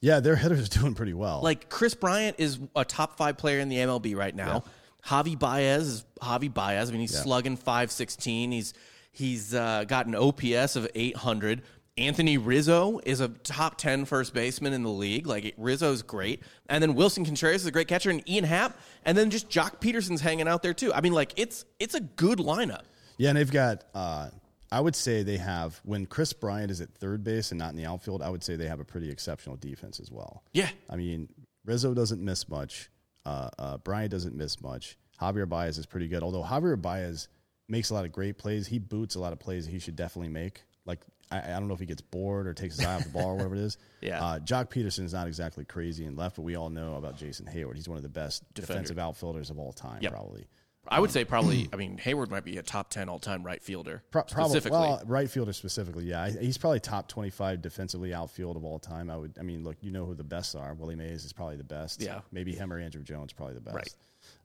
Yeah, their hitters are doing pretty well. Like Kris Bryant is a top five player in the MLB right now. Javi Baez is Javi Baez. I mean, he's slugging five sixteen. He's he's uh, got an OPS of eight hundred. Anthony Rizzo is a top 10 first baseman in the league. Like Rizzo's great. And then Willson Contreras is a great catcher and Ian Happ and then just Joc Pederson's hanging out there too. I mean like it's it's a good lineup. Yeah, and they've got. Uh, I would say they have when Kris Bryant is at third base and not in the outfield. I would say they have a pretty exceptional defense as well. Yeah. I mean Rizzo doesn't miss much. Uh, uh, Bryant doesn't miss much. Javier Baez is pretty good. Although Javier Baez makes a lot of great plays, he boots a lot of plays he should definitely make. Like I, I don't know if he gets bored or takes his eye off the ball or whatever it is. Yeah. Uh, Joc Pederson is not exactly crazy and left, but we all know about Jason Heyward. He's one of the best defensive outfielders of all time, Yep. probably. I would say probably I mean Heyward might be a top 10 all-time right fielder Pro- probably, specifically. well, right fielder specifically, yeah. He's probably top twenty-five defensively outfield of all time. I would. I mean, look, you know who the best are. Willie Mays is probably the best. Yeah. maybe him or Andruw Jones probably the best. Right.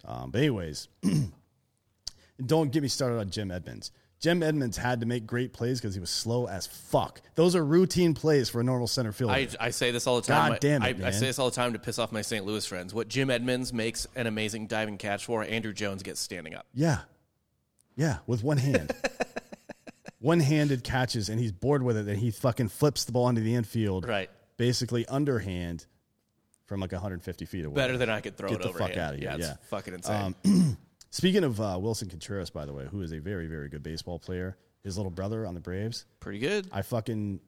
Um, but anyways, don't get me started on Jim Edmonds. Jim Edmonds had to make great plays because he was slow as fuck. Those are routine plays for a normal center fielder. I, I say this all the time. God damn it, I, I say this all the time to piss off my St. Louis friends. What Jim Edmonds makes an amazing diving catch for, Andruw Jones gets standing up. yeah, yeah, with one hand. One-handed catches, and he's bored with it, and he fucking flips the ball into the infield. Right. Basically underhand from like 150 feet away. Better than I could throw Get it the over. fuck him. outta here, Yeah, it's yeah. fucking insane. Um, Speaking of uh, Willson Contreras, by the way, who is a very, very good baseball player, his little brother on the Braves, Pretty good. I fucking,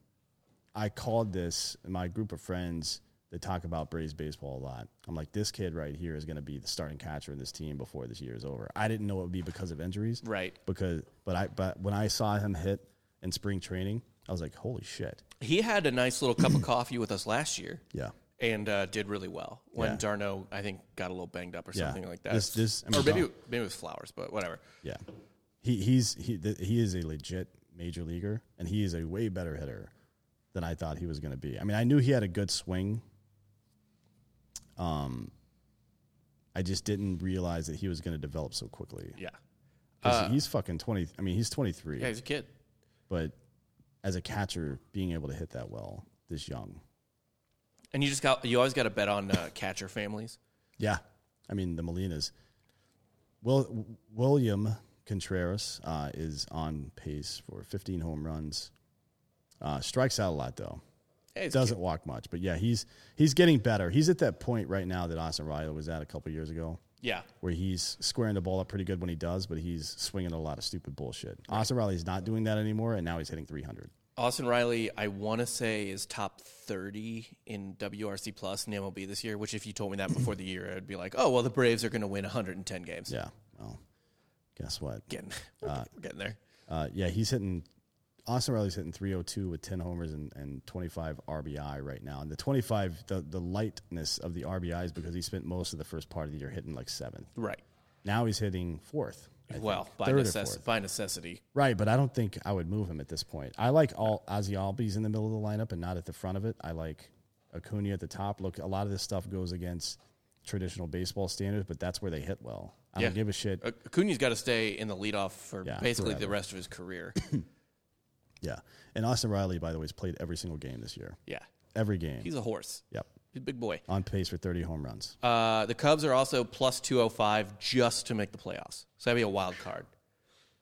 I called this my group of friends that talk about Braves baseball a lot. I'm like, this kid right here is going to be the starting catcher in this team before this year is over. I didn't know it would be because of injuries, Right. Because, but I, but when I saw him hit in spring training, I was like, holy shit, He had a nice little cup of coffee with us last year. yeah. And uh, did really well when Yeah. d'Arnaud, I think, got a little banged up or Yeah. something like that. This- this- I mean, or maybe maybe it was Flowers, but whatever. Yeah, he he's he th- he is a legit major leaguer, and he is a way better hitter than I thought he was going to be. I mean, I knew he had a good swing. Um, I just didn't realize that he was going to develop so quickly. Yeah. 'Cause he's fucking twenty. I mean, he's twenty three, Yeah, he's a kid. but as a catcher, being able to hit that well this young, And you just got you always got to bet on uh, catcher families. Yeah, I mean the Molinas. Will William Contreras uh, is on pace for 15 home runs. Uh, strikes out a lot though. Hey, doesn't walk much, but yeah, he's he's getting better. He's at that point right now that Austin Riley was at a couple years ago, Yeah. where he's squaring the ball up pretty good when he does, but he's swinging a lot of stupid bullshit. Austin Riley's not doing that anymore, and now he's hitting 300. Austin Riley, I want to say, is top 30 in WRC Plus in MLB this year, which if you told me that before the year, I'd be like, oh, well, the Braves are going to win 110 games. Yeah, well, guess what? Getting, we're getting there. Uh, yeah, he's hitting. Austin Riley's hitting 302 with 10 homers and, and 25 RBI right now. And the 25, the, the lightness of the RBI is because he spent most of the first part of the year hitting like seventh. Right. Now he's hitting fourth. I think. Well, by, necess- by necessity. Right, but I don't think I would move him at this point. I like all Ozzie Albies in the middle of the lineup and not at the front of it. I like Acuna at the top. Look, a lot of this stuff goes against traditional baseball standards, but that's where they hit well. I Yeah. don't give a shit. Acuna's got to stay in the leadoff for Yeah, basically forever. the rest of his career. Yeah, and Austin Riley, by the way, has played every single game this year. yeah. Every game. He's a horse. yep, He's a big boy. on pace for 30 home runs. Uh, the Cubs are also plus 205 just to make the playoffs. So that'd be a wild card.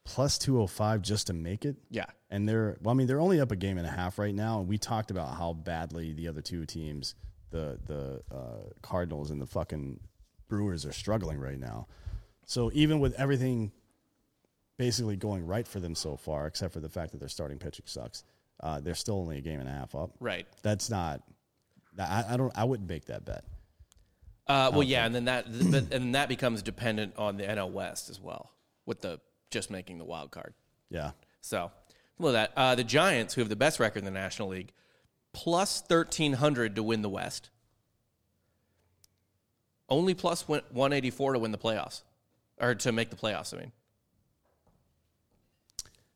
Plus 205 just to make it. Yeah. And they're well, I mean, they're only up a game and a half right now, and we talked about how badly the other two teams, the the uh, Cardinals and the fucking Brewers, are struggling right now. So even with everything basically going right for them so far, except for the fact that their starting pitching sucks, uh, they're still only a game and a half up. Right. That's not. I, I don't. I wouldn't make that bet. Uh, well, yeah, and then that, but, and that becomes dependent on the NL West as well, with the just making the wild card. Yeah. So, well, that uh, the Giants, who have the best record in the National League, plus thirteen hundred to win the West. Only plus one eighty four to win the playoffs, or to make the playoffs. I mean,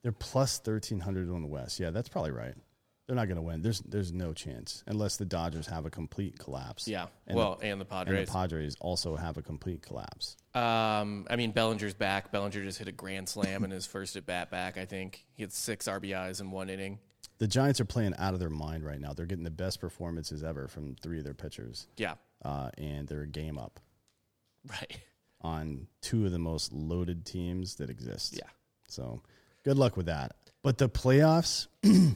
They're plus thirteen hundred on the West. Yeah, that's probably right. They're not going to win. There's there's no chance unless the Dodgers have a complete collapse. yeah. And well, the, and the and Padres. the Padres also have a complete collapse. Um, I mean, Bellinger's back. Bellinger just hit a grand slam in his first at bat back. I think he had six RBIs in one inning. The Giants are playing out of their mind right now. They're getting the best performances ever from three of their pitchers, Yeah, uh, and they're a game up right. on two of the most loaded teams that exist. Yeah. So good luck with that. But the playoffs,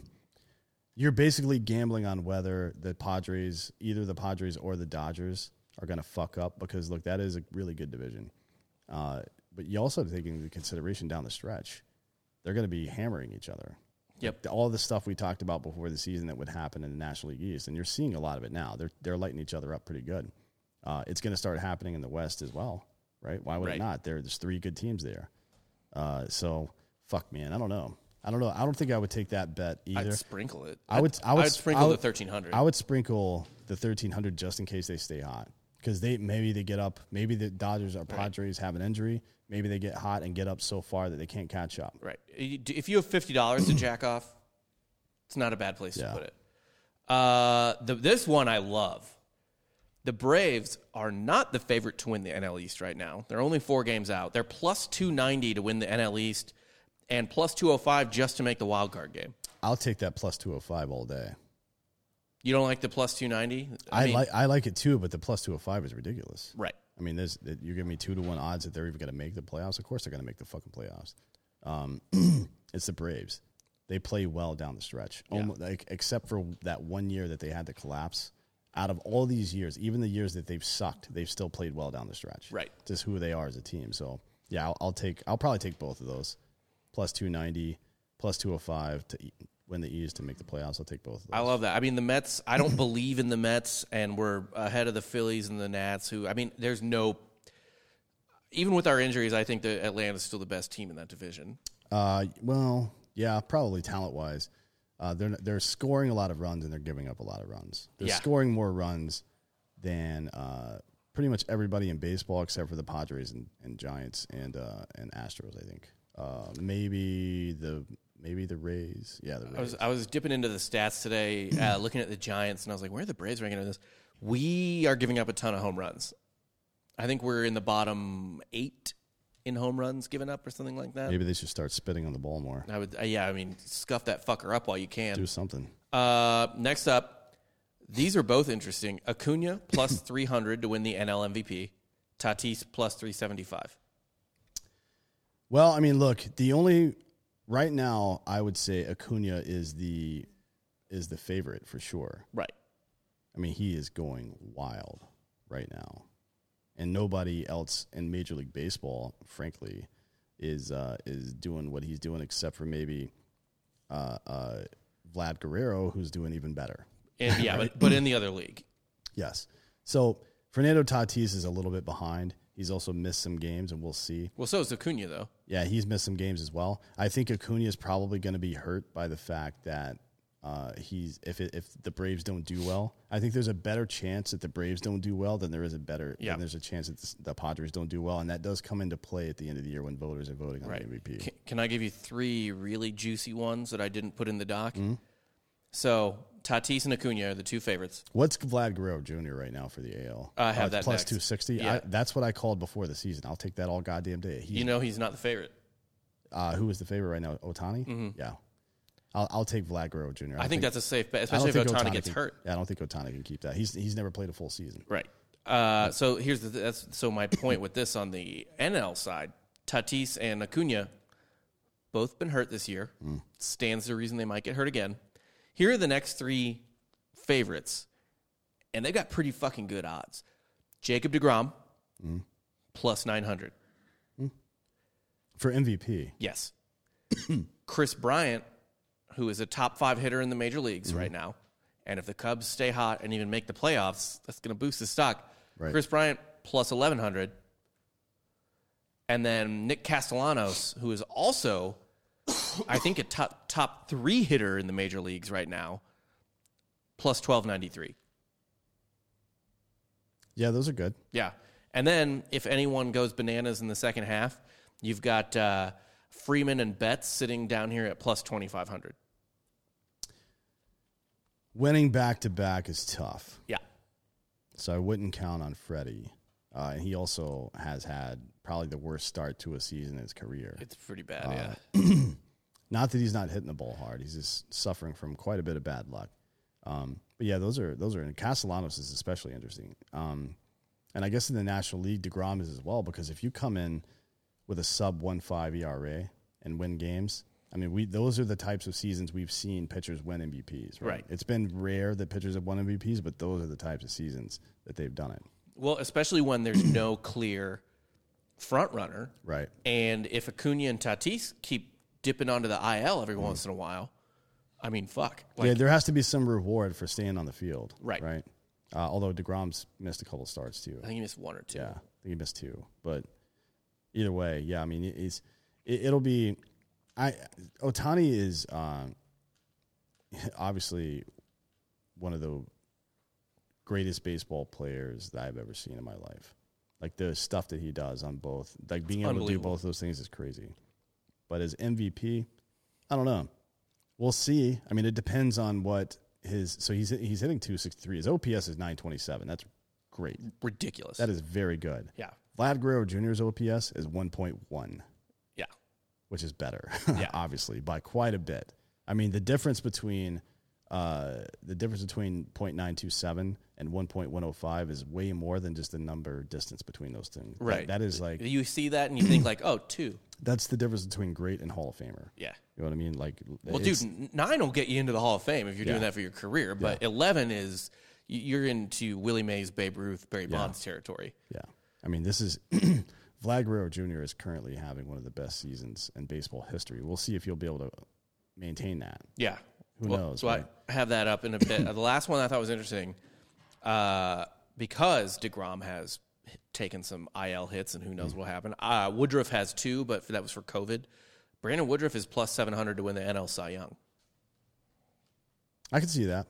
you're basically gambling on whether the Padres, either the Padres or the Dodgers, are going to fuck up because, look, that is a really good division. Uh, but you also have to take into consideration down the stretch, they're going to be hammering each other. Yep. Like, all the stuff we talked about before the season that would happen in the National League East, and you're seeing a lot of it now. They're they're lighting each other up pretty good. Uh, it's going to start happening in the West as well, right? Why would Right. it not? There, there's three good teams there. Uh, so fuck, man, I don't know. I don't know. I don't think I would take that bet either. I'd sprinkle it. I would. I'd, I would sprinkle I would- the thirteen hundred. I would sprinkle the thirteen hundred just in case they stay hot because they maybe they get up. Maybe the Dodgers or Padres have an injury. Maybe they get hot and get up so far that they can't catch up. Right. If you have fifty dollars to jack off, it's not a bad place Yeah. to put it. Uh, the, this one I love. The Braves are not the favorite to win the NL East right now. They're only four games out. They're plus two ninety to win the NL East, and plus two hundred five just to make the wild card game. I'll take that plus two hundred five all day. You don't like the plus two ninety? I, like I like it too, but the plus two hundred five is ridiculous. right. I mean, there's you're giving me two to one odds that they're even going to make the playoffs. Of course, they're going to make the fucking playoffs. Um, it's the Braves. They play well down the stretch, Almo- like except for that one year that they had to collapse. Out of all these years, even the years that they've sucked, they've still played well down the stretch. Right. just who they are as a team. So yeah, I'll, I'll take. I'll probably take both of those, plus two ninety, plus two hundred five to win the East to make the playoffs. I'll take both of those. I love that. I mean, the Mets. I don't believe in the Mets, and we're ahead of the Phillies and the Nats. Who I mean, there's no. Even with our injuries, I think that Atlanta's still the best team in that division. Uh, well, yeah, probably talent wise. Uh, they're they're scoring a lot of runs and they're giving up a lot of runs. They're Yeah. scoring more runs than uh, pretty much everybody in baseball except for the Padres and, and Giants and uh, and Astros. I think uh, maybe the maybe the Rays. Yeah, the Rays. I was I was dipping into the stats today, uh, looking at the Giants, and I was like, "Where are the Braves ranking in this?" We are giving up a ton of home runs. I think we're in the bottom eight in home runs given up, or something like that. maybe they should start spitting on the ball more. I would, uh, yeah. I mean, scuff that fucker up while you can. Do something. Uh, next up, these are both interesting. Acuna plus 300 to win the NL MVP. Tatis plus 375. Well, I mean, look, the only right now I would say Acuna is the is the favorite for sure. Right. I mean, he is going wild right now, and nobody else in Major League Baseball, frankly, is uh, is doing what he's doing, except for maybe uh, uh, Vlad Guerrero, who's doing even better. And yeah, but, but in the other league. Yes. So Fernando Tatis is a little bit behind. He's also missed some games, and we'll see. Well, so is Acuna though. Yeah, he's missed some games as well. I think Acuna is probably going to be hurt by the fact that uh, he's if it, if the Braves don't do well. I think there's a better chance that the Braves don't do well than there is a better. Yeah. than there's a chance that the, the Padres don't do well, and that does come into play at the end of the year when voters are voting on Right. the MVP. Can, can I give you three really juicy ones that I didn't put in the doc? Mm-hmm. So Tatis and Acuna are the two favorites. What's Vlad Guerrero Jr. right now for the AL? I have it's that two sixty. Yeah. That's what I called before the season. I'll take that all goddamn day. He's, You know he's not the favorite. uh, who is the favorite right now? Ohtani. Yeah, I'll, I'll take Vlad Guerrero Jr. Mm-hmm. I think that's a safe bet, especially if think Ohtani gets can- hurt. Yeah, I don't think Ohtani can keep that. He's he's never played a full season. Right. Uh, so here's the that's so my point with this on the NL side, Tatis and Acuna both been hurt this year. Stands the reason they might get hurt again. Here are the next three favorites, and they've got pretty fucking good odds. Jacob Degrom mm. plus nine hundred. Mm. For MVP, Yes. Kris Bryant, who is a top five hitter in the major leagues mm-hmm. right now, and if the Cubs stay hot and even make the playoffs, that's going to boost his stock. Right. Kris Bryant plus 1,100. And then Nick Castellanos, who is also, I think, a top, top three hitter in the major leagues right now, plus 1,293. yeah, those are good. Yeah. And then if anyone goes bananas in the second half, you've got uh, Freeman and Betts sitting down here at plus 2,500. Winning back to back is tough, Yeah. so I wouldn't count on Freddie. Uh, and he also has had probably the worst start to a season in his career. It's pretty bad, yeah. Not that he's not hitting the ball hard; he's just suffering from quite a bit of bad luck. Um, but yeah, those are those are. And Castellanos is especially interesting. Um, and I guess in the National League, Degrom is as well because if you come in with a sub one five ERA and win games, I mean, we those are the types of seasons we've seen pitchers win MVPs. Right? Right. It's been rare that pitchers have won MVPs, but those are the types of seasons that they've done it. Well, especially when there's no clear front runner. Right. And if Acuna and Tatis keep dipping onto the IL every once in a while, I mean, fuck. Like, yeah, there has to be some reward for staying on the field. Right. Right. Uh, although Degrom's missed a couple starts too. I think he missed one or two. Yeah, I think he missed two. But either way, yeah, I mean, it- it's it, it'll be. I Ohtani is um, obviously one of the greatest baseball players that I've ever seen in my life. Like the stuff that he does on both, like being able to do both those things is crazy. But as MVP, I don't know. We'll see. I mean, it depends on what his. So he's he's hitting two sixty three. His OPS is nine twenty seven. That's great. Ridiculous. That is very good. yeah. Vlad Guerrero Jr.'s OPS is 1.1, Yeah. which is better, Yeah. obviously, by quite a bit. I mean, the difference between uh, the difference between 0.927 and 1.105 is way more than just the number distance between those things. That- Right. that is like You see that and you think, like, oh, two. that's the difference between great and Hall of Famer. Yeah. You know what I mean? Like, Well, dude, nine will get you into the Hall of Fame if you're doing that for your career. But 11 is, you're into Willie Mays, Babe Ruth, Barry Bonds territory. Yeah. I mean, this is Vlad Guerrero Jr. is currently having one of the best seasons in baseball history. We'll see if he'll be able to maintain that. Yeah. Who Well, knows, So right? I have that up in a bit. The last one I thought was interesting uh, because DeGrom has taken some IL hits and who knows Mm. what happened. Uh, Woodruff has two, but that was for COVID. Brandon Woodruff is plus 700 to win the NL Cy Young. I can see that.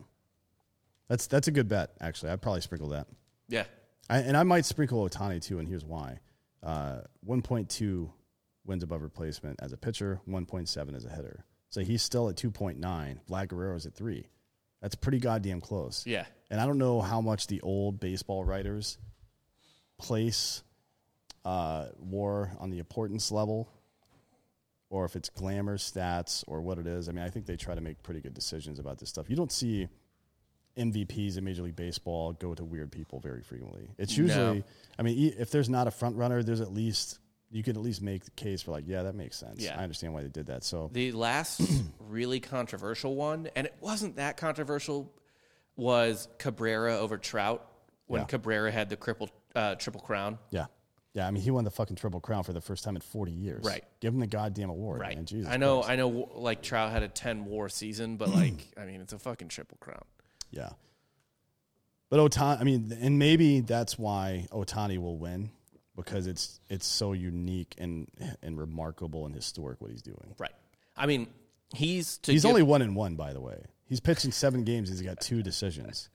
That's that's a good bet, actually. I'd probably sprinkle that. Yeah. I, and I might sprinkle Ohtani too, and here's why. Uh, 1.2 wins above replacement as a pitcher, 1.7 as a hitter. So he's still at 2.9. Vlad Guerrero is at 3. That's pretty goddamn close. Yeah. And I don't know how much the old baseball writers place uh, war on the importance level or if it's glamour stats or what it is. I mean, I think they try to make pretty good decisions about this stuff. You don't see MVPs in Major League Baseball go to weird people very frequently. It's usually, I mean, if there's not a front runner, there's at least you could at least make the case for like, yeah, that makes sense. Yeah. I understand why they did that. So The last really controversial one, and it wasn't that controversial, was Cabrera over Trout when Yeah. Cabrera had the cripple, uh, triple crown. yeah, yeah. I mean, he won the fucking triple crown for the first time in forty years. Right. Give him the goddamn award. Right. Man. Jesus. I know. Christ. I know. Like Trout had a ten WAR season, but like, I mean, it's a fucking triple crown. Yeah. But Ohtani, I mean, and maybe that's why Ohtani will win because it's it's so unique and and remarkable and historic what he's doing. Right. I mean, he's to He's give- only one and one, by the way. He's pitching seven games. He's got two decisions.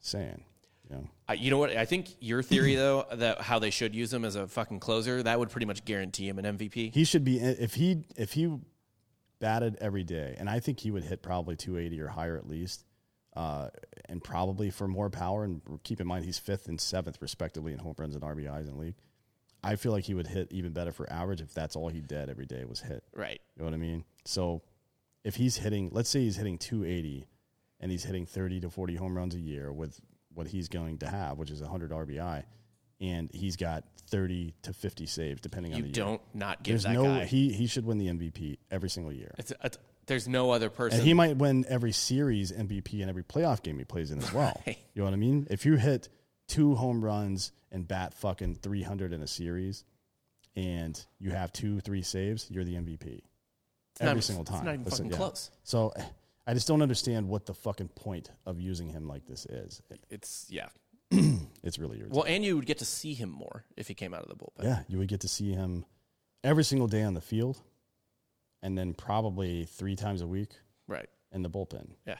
Saying, you know, I- you know what? I think your theory though that how they should use him as a fucking closer that would pretty much guarantee him an MVP. he should be if he if he batted every day, and I think he would hit probably 280 or higher at least, uh, and probably for more power. And keep in mind he's fifth and seventh respectively in home runs and RBIs in the league. I feel like he would hit even better for average if that's all he did every day was hit. right. You know what I mean? So if he's hitting, let's say he's hitting 280 and he's hitting 30 to 40 home runs a year with what he's going to have, which is 100 RBI, and he's got 30 to 50 saves depending on You the year. don't not give There's that no guy. he he should win the MVP every single year. it's, it's, there's no other person. And he might win every series MVP and every playoff game he plays in as well. Right. You know what I mean? If you hit two home runs and bat fucking 300 in a series and you have two, three saves, you're the MVP. every not- single it's time. not even fucking close. So I just don't understand what the fucking point of using him like this is. it's yeah. It's really irritating. Well, and you would get to see him more if he came out of the bullpen. yeah, you would get to see him every single day on the field and then probably three times a week Right. in the bullpen. Yeah.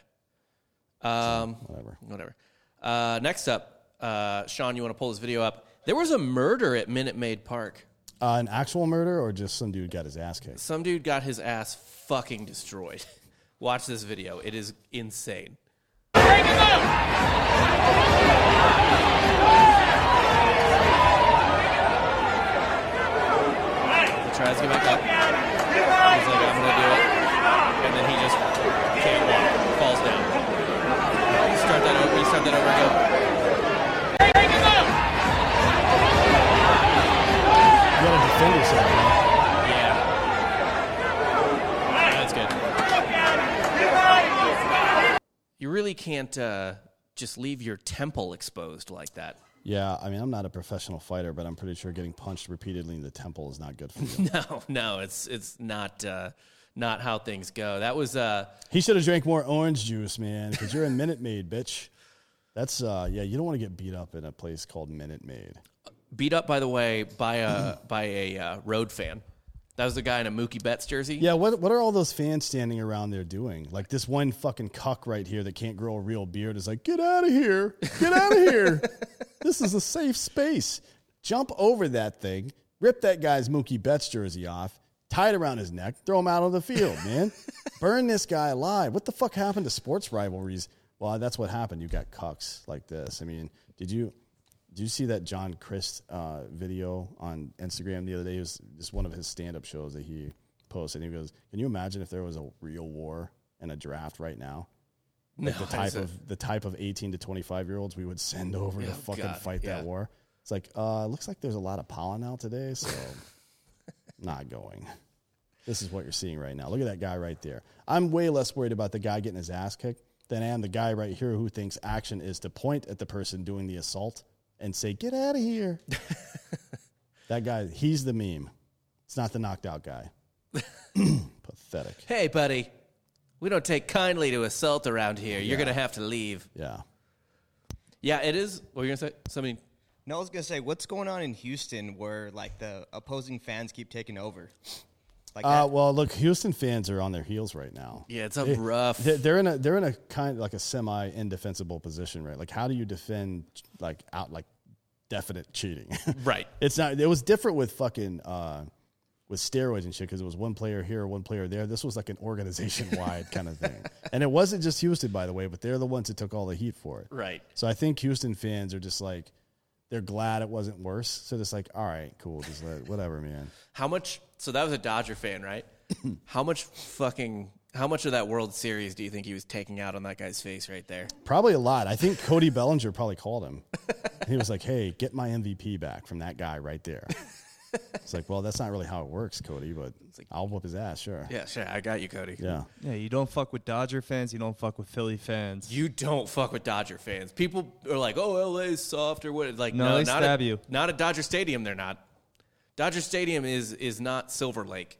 Um. Whatever. Whatever. Uh, next up, uh, Sean, you want to pull this video up? There was a murder at Minute Maid Park. Uh, an actual murder or just some dude got his ass kicked? Some dude got his ass fucking destroyed. Watch this video. It is insane. He tries to get back up. He's like, I'm gonna do it. And then he just can't walk. Falls down. You start that over. You start that over again. You gotta defend yourself, man. Yeah. That's good. You really can't uh, just leave your temple exposed like that. Yeah, I mean, I'm not a professional fighter, but I'm pretty sure getting punched repeatedly in the temple is not good for you. No, no, it's it's not uh, not how things go. That was uh, he should have drank more orange juice, man, because you're in Minute Maid, bitch. That's uh, yeah. You don't want to get beat up in a place called Minute Maid. beat up by the way by a by a uh, road fan. That was the guy in a Mookie Betts jersey. Yeah, what what are all those fans standing around there doing? Like this one fucking cuck right here that can't grow a real beard is like, get out of here, get out of here. this is a safe space. Jump over that thing, rip that guy's Mookie Betts jersey off, tie it around his neck, throw him out on the field, man. Burn this guy alive. What the fuck happened to sports rivalries? Well, that's what happened. You got cucks like this. I mean, did you did you see that John Crist uh, video on Instagram the other day? It was just one of his stand up shows that he posted. And he goes, Can you imagine if there was a real war and a draft right now? Like No, the type of the type of eighteen to twenty five year olds we would send over to Oh, fucking God, fight yeah. that war. It's like, uh, looks like there's a lot of pollen out today, so not going. This is what you're seeing right now. Look at that guy right there. I'm way less worried about the guy getting his ass kicked than I am the guy right here who thinks action is to point at the person doing the assault and say, "Get out of here." that guy, he's the meme. It's not the knocked out guy. Pathetic. Hey, buddy, we don't take kindly to assault around here. You're gonna have to leave. Yeah. Yeah, it is. What were you gonna say? Something. No, I was gonna say, what's going on in Houston where like the opposing fans keep taking over? Like Uh, that? well, look, Houston fans are on their heels right now. Yeah, it's a rough. They're, they're in a they're in a kind of like a semi indefensible position, right? Like, how do you defend like out like definite cheating? Right. It's not. It was different with fucking uh, with steroids and shit because it was one player here, one player there. This was like an organization wide kind of thing, and it wasn't just Houston, by the way, but they're the ones that took all the heat for it. Right. So I think Houston fans are just like they're glad it wasn't worse. So just like, all right, cool, just let whatever, man. How much? So that was a Dodger fan, right? how much fucking? How much of that World Series do you think he was taking out on that guy's face right there? Probably a lot. I think Cody Bellinger probably called him. he was like, "Hey, get my MVP back from that guy right there." it's like, well, that's not really how it works, Cody. But I'll whoop his ass, sure. Yeah, sure. I got you, Cody. Yeah. Yeah, you don't fuck with Dodger fans. You don't fuck with Philly fans. You don't fuck with Dodger fans. People are like, "Oh, LA's soft" or what? Like, No, no, they not stab at, you. Not at Dodger Stadium. They're not. Dodger Stadium is is not Silver Lake.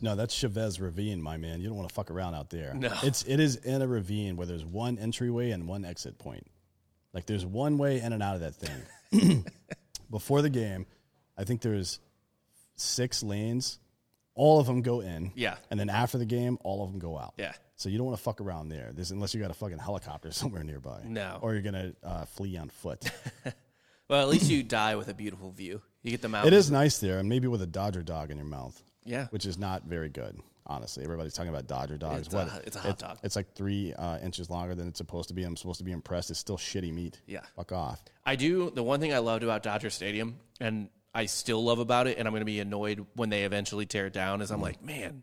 No, that's Chavez Ravine, my man. You don't want to fuck around out there. No. It's it is in a ravine where there's one entryway and one exit point. Like there's one way in and out of that thing. Before the game, I think there's six lanes. All of them go in. Yeah. And then after the game, all of them go out. Yeah. So you don't want to fuck around there. There's, unless you got a fucking helicopter somewhere nearby. No. Or you're gonna uh, flee on foot. Well, at least you die with a beautiful view. You get the it It is nice there, and maybe with a Dodger dog in your mouth. Yeah. which is not very good. Honestly, everybody's talking about Dodger dogs. It's a- it's a hot dog. It's like three uh, inches longer than it's supposed to be. I'm supposed to be impressed. It's still shitty meat. Yeah. fuck off. I do. The one thing I loved about Dodger Stadium, and I still love about it, and I'm going to be annoyed when they eventually tear it down, is Mm. I'm like, man,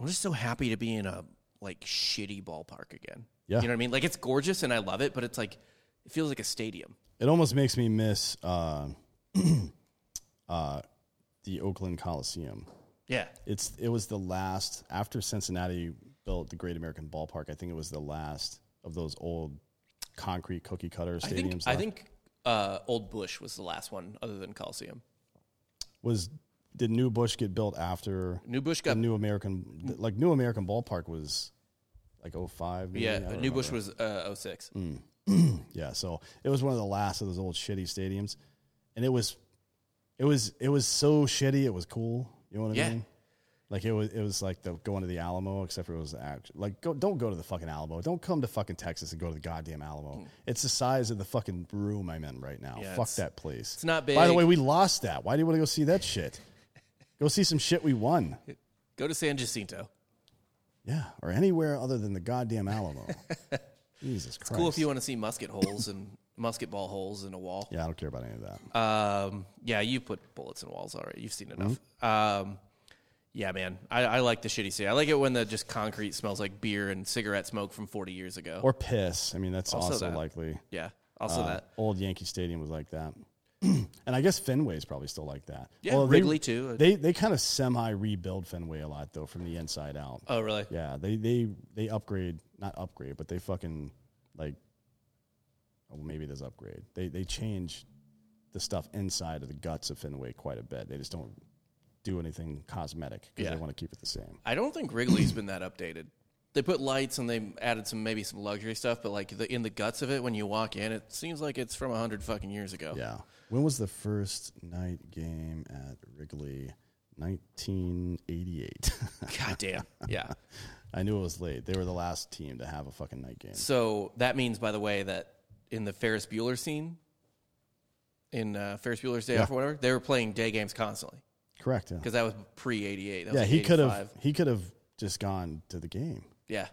I'm just so happy to be in a like shitty ballpark again. Yeah. You know what I mean? Like it's gorgeous and I love it, but it's like it feels like a stadium. It almost makes me miss uh, uh, the Oakland Coliseum. Yeah. It's it was the last after Cincinnati built the Great American Ballpark. I think it was the last of those old concrete cookie cutter I stadiums. think I think uh, Old Busch was the last one other than Coliseum. was did New Busch get built after New Busch the got New American like New American Ballpark was like 05 maybe? Yeah. New Busch was uh, 06. Yeah, so it was one of the last of those old shitty stadiums, and it was, it was, it was so shitty. It was cool. You know what I Yeah. mean? Like it was, it was like the going to the Alamo, except for it was actually like go, don't go to the fucking Alamo. Don't come to fucking Texas and go to the goddamn Alamo. It's the size of the fucking room I'm in right now. Mm. Yeah, Fuck that place. it's not big. By the way, we lost that. Why do you want to go see that shit? go see some shit we won. Go to San Jacinto. Yeah, or anywhere other than the goddamn Alamo. Jesus Christ. Cool if you want to see musket holes and musket ball holes in a wall. Yeah, I don't care about any of that. Um, yeah, you put bullets in walls already. You've seen enough. Mm-hmm. Um, yeah, man, I, I like the shitty city. I like it when the just concrete smells like beer and cigarette smoke from 40 years ago. or piss. I mean, that's Also also, that. likely. yeah, also Uh, that. old Yankee Stadium was like that, and I guess Fenway's probably still like that. Yeah, they- Wrigley, too. They they kind of semi rebuild Fenway a lot though from the inside out. Oh, really? Yeah, they they they upgrade, not upgrade, but they fucking like. Oh, maybe there's upgrade. They they change the stuff inside of the guts of Fenway quite a bit. They just don't do anything cosmetic because Yeah. they want to keep it the same. I don't think Wrigley's been that updated. They put lights and they added some maybe some luxury stuff, but like the, in the guts of it, when you walk in, it seems like it's from a hundred fucking years ago. Yeah. When was the first night game at Wrigley? 1988. God damn. Yeah. I knew it was late. They were the last team to have a fucking night game. So that means, by the way, that in the Ferris Bueller scene, in uh, Ferris Bueller's Day Yeah. Off or whatever, they were playing day games constantly Correct. Yeah. because that was pre '88. Yeah, he could have he could have just gone to the game. Yeah,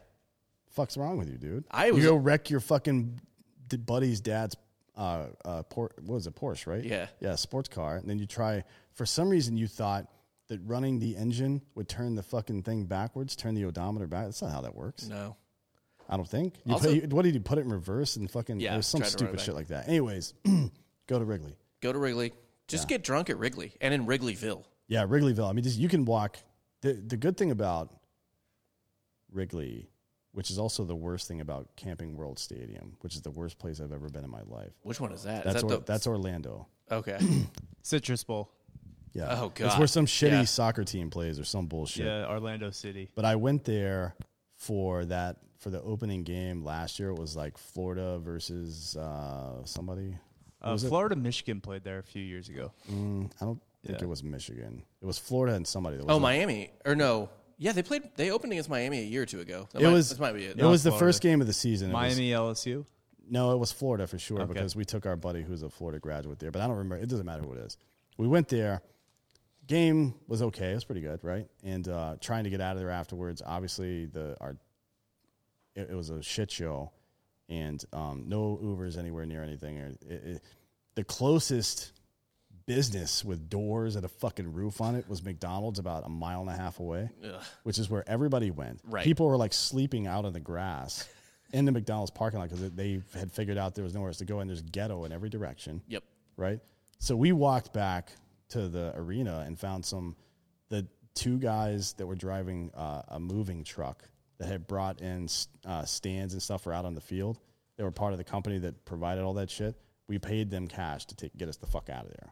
Fuck's wrong with you, dude? I was- you go wreck your fucking d- buddy's dad's uh uh por- what was it Porsche, right? Yeah. Yeah, sports car, and then you try for some reason you thought that running the engine would turn the fucking thing backwards, turn the odometer back. That's not how that works. no. I don't think. You Also- put, you, what did you put it in reverse and fucking? Yeah, there's some tried to run it stupid back. shit like that. Anyways, go to Wrigley. Go to Wrigley. Just get drunk at Wrigley and in Wrigleyville. Yeah, Wrigleyville. I mean, just, you can walk. The the good thing about Wrigley, which is also the worst thing about Camping World Stadium, which is the worst place I've ever been in my life. Which one is that? Is That's that or, the, that's Orlando. okay. Citrus Bowl. Yeah. Oh, It's God. where some shitty Yeah. soccer team plays or some bullshit. Yeah, Orlando City. But I went there for that for the opening game last year. It was like Florida versus uh, somebody. Uh, Florida, Michigan played there a few years ago. Mm, I don't think Yeah. it was Michigan. It was Florida and somebody. That was Oh, like- Miami or no? Yeah, they played. They opened against Miami a year or two ago. That It might, was. This might be it. It was the Florida. first game of the season. It was- Miami, LSU. No, it was Florida for sure Okay. because we took our buddy who's a Florida graduate there, but I don't remember. It doesn't matter who it is. We went there. Game was okay. It was pretty good, right? And uh, trying to get out of there afterwards. Obviously, the our it, it was a shit show, and um, no Ubers anywhere near anything. Or It, it, the closest business with doors and a fucking roof on it was McDonald's about a mile and a half away, which is where everybody went. Right. People were like sleeping out on the grass in the McDonald's parking lot because they had figured out there was nowhere else to go, and there's ghetto in every direction Yep. right? So we walked back to the arena and found some the two guys that were driving uh, a moving truck that had brought in uh, stands and stuff for out on the field. They were part of the company that provided all that shit. We paid them cash to take, get us the fuck out of there.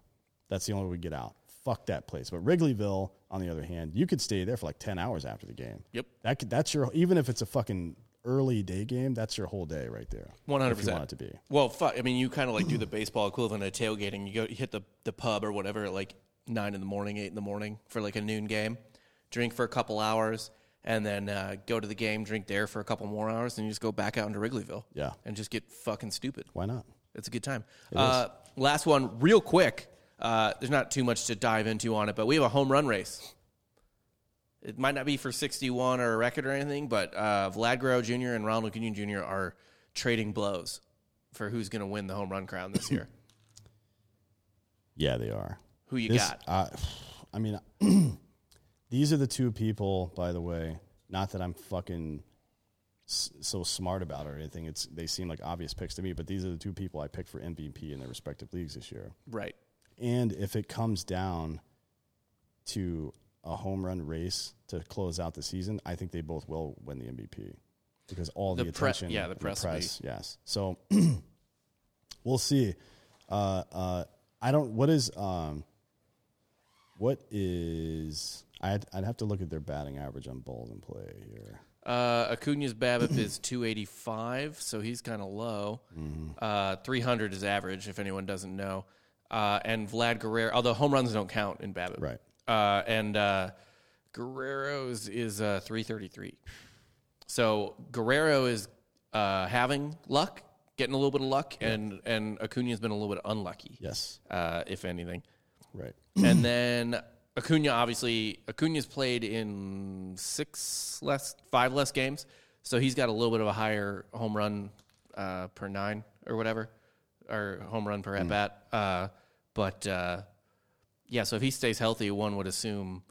That's the only way we get out. Fuck that place. But Wrigleyville, on the other hand, you could stay there for like ten hours after the game. Yep. That could, that's your even if it's a fucking early day game, that's your whole day right there. One hundred percent. want it to be. Well, fuck. I mean, you kind of like do the baseball equivalent of tailgating. You go you hit the the pub or whatever at like nine in the morning, eight in the morning for like a noon game. Drink for a couple hours, and then uh, go to the game. Drink there for a couple more hours, and you just go back out into Wrigleyville. Yeah. and just get fucking stupid. Why not? It's a good time. Uh, last one, real quick. Uh, there's not too much to dive into on it, but we have a home run race. It might not be for 61 or a record or anything, but uh, Vlad Guerrero Jr. and Ronald Acuna Jr. are trading blows for who's going to win the home run crown this year. Yeah, they are. Who you This- got? Uh, I mean, these are the two people. By the way, not that I'm fucking so smart about it or anything. It's they seem like obvious picks to me, but these are the two people I picked for MVP in their respective leagues this year. Right. And if it comes down to a home run race to close out the season, I think they both will win the MVP because all the, The pre- attention, yeah, the press will be- yes. So we'll see. Uh, uh, I don't. What is um, what is? I'd I'd have to look at their batting average on balls in play here. Uh, Acuna's BABIP is 285, so he's kind of low. Mm-hmm. Uh, 300 is average, if anyone doesn't know. Uh, and Vlad Guerrero, although home runs don't count in BABIP. Right. Uh, and uh, Guerrero's is uh, 333. So Guerrero is uh, having luck, getting a little bit of luck, and, and Acuna's been a little bit unlucky, Yes. uh, if anything. Right. and then Acuna obviously Acuna's played in six less five less games, so he's got a little bit of a higher home run uh, per nine or whatever, or home run per at bat. Uh, but uh, yeah, so if he stays healthy, one would assume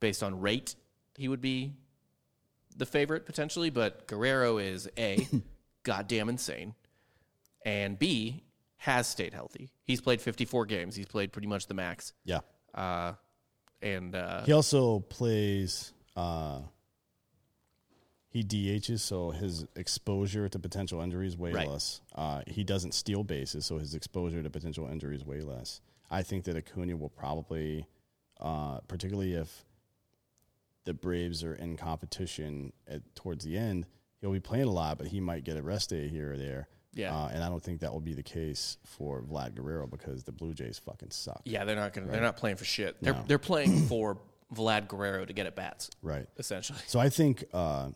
based on rate he would be the favorite potentially. But Guerrero is a goddamn insane, and B has stayed healthy. He's played 54 games. He's played pretty much the max. Yeah. Uh, and uh, He also plays. He DHs, so his exposure to potential injuries way Right. less. Uh, he doesn't steal bases, so his exposure to potential injuries way less. I think that Acuna will probably, uh, particularly if the Braves are in competition at, towards the end, he'll be playing a lot, but he might get a rest day here or there. Yeah. uh, and I don't think that will be the case for Vlad Guerrero because the Blue Jays fucking suck. yeah, they're not gonna. They're not playing for shit. They're No. they're playing for Vlad Guerrero to get at bats, Right. essentially. So I think uh,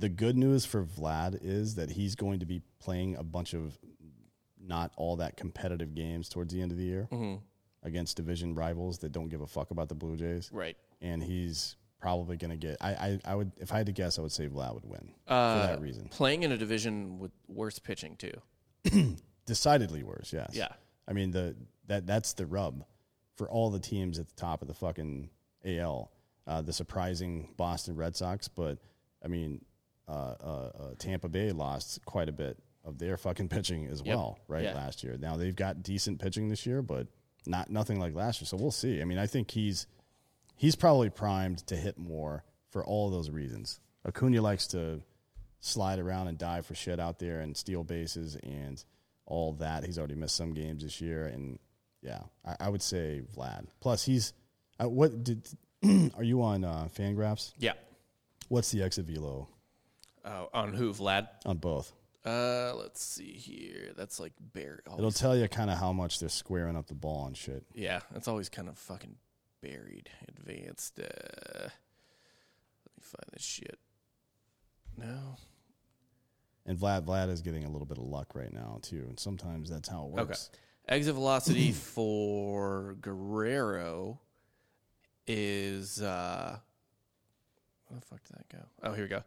the good news for Vlad is that he's going to be playing a bunch of not all that competitive games towards the end of the year against division rivals that don't give a fuck about the Blue Jays. Right. And he's probably going to get. I, I I would if I had to guess, I would say Vlad would win Uh, for that reason. Playing in a division with worse pitching too. Decidedly worse. Yes. Yeah. I mean the that that's the rub for all the teams at the top of the fucking AL. Uh, the surprising Boston Red Sox, but I mean, uh, uh, uh, Tampa Bay lost quite a bit of their fucking pitching as Yep. well, right? Yeah. Last year. Now they've got decent pitching this year, but not nothing like last year. So we'll see. I mean, I think he's he's probably primed to hit more for all those reasons. Acuna likes to slide around and dive for shit out there and steal bases and all that. He's already missed some games this year, and yeah, I, I would say Vlad. Plus, he's uh, what did are you on uh, Fangraphs? Yeah. What's the exit velo Uh, on who Vlad? on both? Uh, let's see here. That's like bear. It'll tell you kind of how much they're squaring up the ball and shit. yeah, it's always kind of fucking buried. Advanced. Uh, let me find this shit. No. And Vlad Vlad is getting a little bit of luck right now too, and sometimes that's how it Okay. works. Exit velocity for Guerrero is uh where the fuck did that go? Oh, here we go.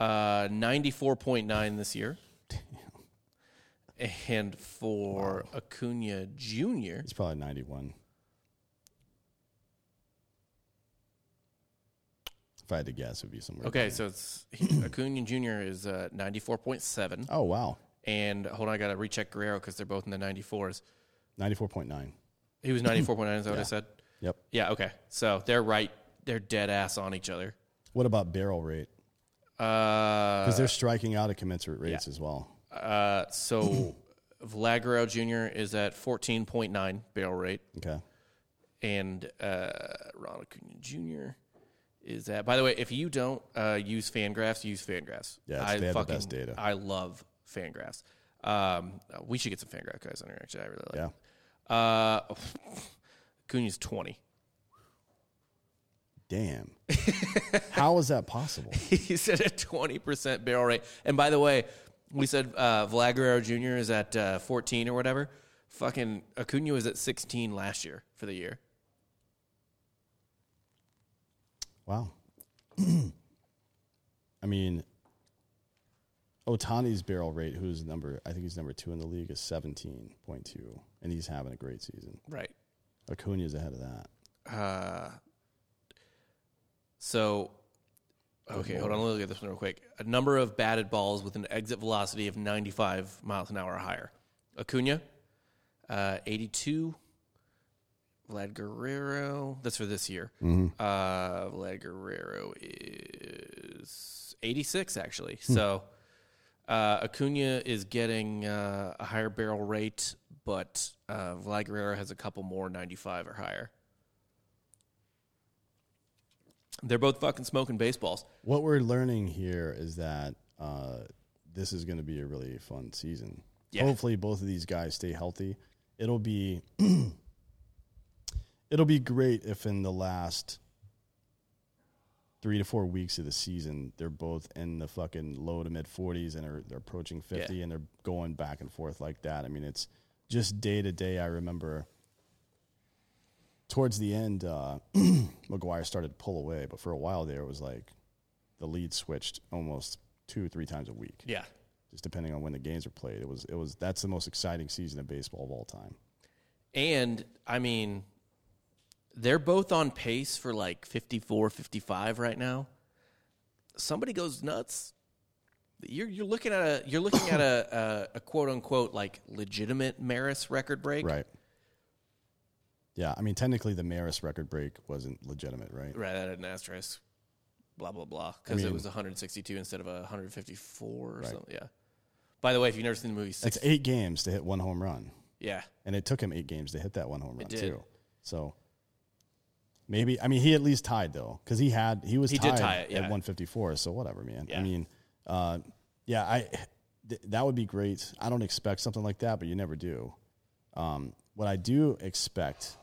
Uh ninety four point nine this year. And for Acuna Jr., It's probably ninety one. If I had to guess, it'd be somewhere. okay, so it's he, Acuna Jr. is uh, Oh wow. and hold on, I gotta recheck Guerrero because they're both in the ninety fours. 94.9. He was 94.9, is that what I said? Yep. Yeah, okay. So they're right. They're dead ass on each other. What about barrel rate? Uh, Because they're striking out at commensurate rates yeah. as well. uh, so Vlad Jr. is at 14.9 barrel rate. Okay. and uh, Ronald Acuna Jr. is that. By the way, if you don't uh, use Fangraphs, use Fangraphs. Yeah, I they have the fucking, best data. I love Fangraphs. Um, we should get some Fangraph guys on here. Actually, I really like. Yeah. Uh, Acuna's twenty. Damn. How is that possible? He's at a twenty percent barrel rate. And by the way, we said uh, Vlad Guerrero Jr. is at uh, fourteen or whatever. Fucking Acuna was at sixteen last year for the year. Wow. I mean, Ohtani's barrel rate, who's number, I think he's number two in the league, is 17.2, and he's having a great season. Right. Acuna's ahead of that. Uh, so, okay, hold on. Let me look at this one real quick. A number of batted balls with an exit velocity of 95 miles an hour or higher. Acuna, uh, 82. Vlad Guerrero, that's for this year. Uh, Vlad Guerrero is 86, actually. So, uh, Acuna is getting uh, a higher barrel rate, but uh, Vlad Guerrero has a couple more 95 or higher. They're both fucking smoking baseballs. What we're learning here is that uh, this is going to be a really fun season. Yeah. Hopefully, both of these guys stay healthy. It'll be it'll be great if in the last three to four weeks of the season they're both in the fucking low to mid 40s and are they're approaching 50 Yeah. and they're going back and forth like that. I mean, it's just day to day. I remember towards the end, uh, McGwire started to pull away, but for a while there, it was like the lead switched almost two, or three times a week, Yeah. just depending on when the games are played. It was, it was that's the most exciting season of baseball of all time. And, I mean, they're both on pace for like 54, 55 right now. Somebody goes nuts. You're, you're looking at a you're looking at a, a, a quote unquote like legitimate Maris record break. Right. Yeah, I mean, technically, the Maris record break wasn't legitimate, right? Right, that had an asterisk. Blah blah blah. Because it mean- was 162 instead of 154 or Right. something. Yeah. By the way, if you've never seen the movie, six, eight games to hit one home run, yeah, and it took him eight games to hit that one home run too. So maybe, I mean, he at least tied though, because he had he was He did tied tie it, yeah. at 154. So whatever, man. I mean, uh, yeah, I th- that would be great. I don't expect something like that, but you never do. Um, what I do expect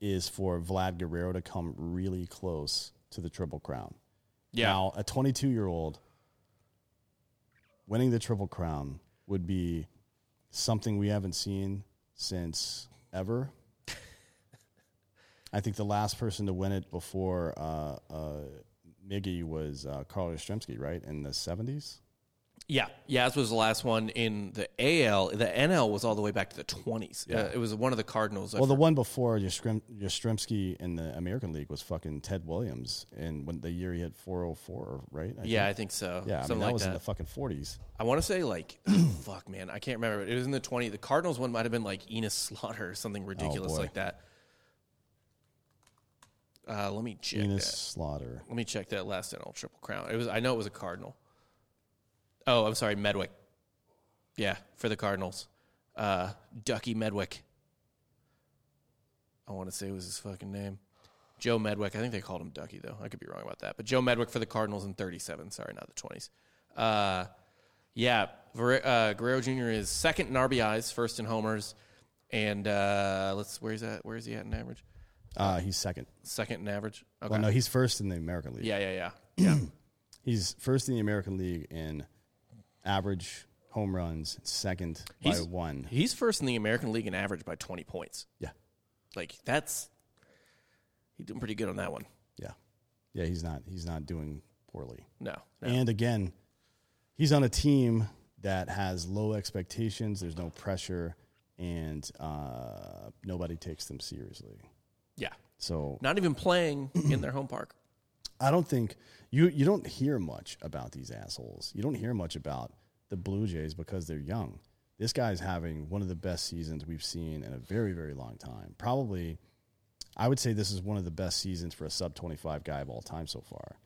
is for Vlad Guerrero to come really close to the Triple Crown. yeah. Now, a 22 year old winning the Triple Crown would be something we haven't seen since ever. I think the last person to win it before uh, uh, Miggy was uh, Carl Yastrzemski, right, in the 70s? Yeah, Yaz was the last one in the AL. The NL was all the way back to the 20s. Yeah. Uh, it was one of the Cardinals. I Well, the for- one before Yastrzem- Yastrzemski in the American League was fucking Ted Williams, and when the year he had 404, right? I yeah, I think. think so. yeah. I mean, that like was that. in the fucking 40s. I want to say like, fuck, man, I can't remember. It was in the 20. The Cardinals one might have been like Enos Slaughter or something ridiculous Oh, like that. Uh, let me check Enos that. Slaughter. Let me check that last NL Triple Crown. It was. I know it was a Cardinal. Oh, I'm sorry, Medwick. Yeah, for the Cardinals, uh, Ducky Medwick. I want to say it was his fucking name, Joe Medwick. I think they called him Ducky though. I could be wrong about that, but Joe Medwick for the Cardinals in 37. Sorry, not the 20s. Uh, yeah, Ver- uh, Guerrero Jr. is second in RBIs, first in homers, and uh, let's where's that? Where is he at in average? Uh, he's second. Second in average. Okay. Well, no, he's first in the American League. yeah, yeah, yeah, yeah. He's first in the American League in average home runs, second by He's- one. He's first in the American League in average by 20 points. Yeah, Like that's he's doing pretty good on that one. yeah, yeah. He's not. He's not doing poorly. No, no. And again, he's on a team that has low expectations. There's no pressure, and uh, nobody takes them seriously. yeah, So not even playing in their home park. I don't think you you don't hear much about these assholes. You don't hear much about the Blue Jays because they're young. This guy's having one of the best seasons we've seen in a very, very long time. Probably, I would say this is one of the best seasons for a sub 25 guy of all time so far.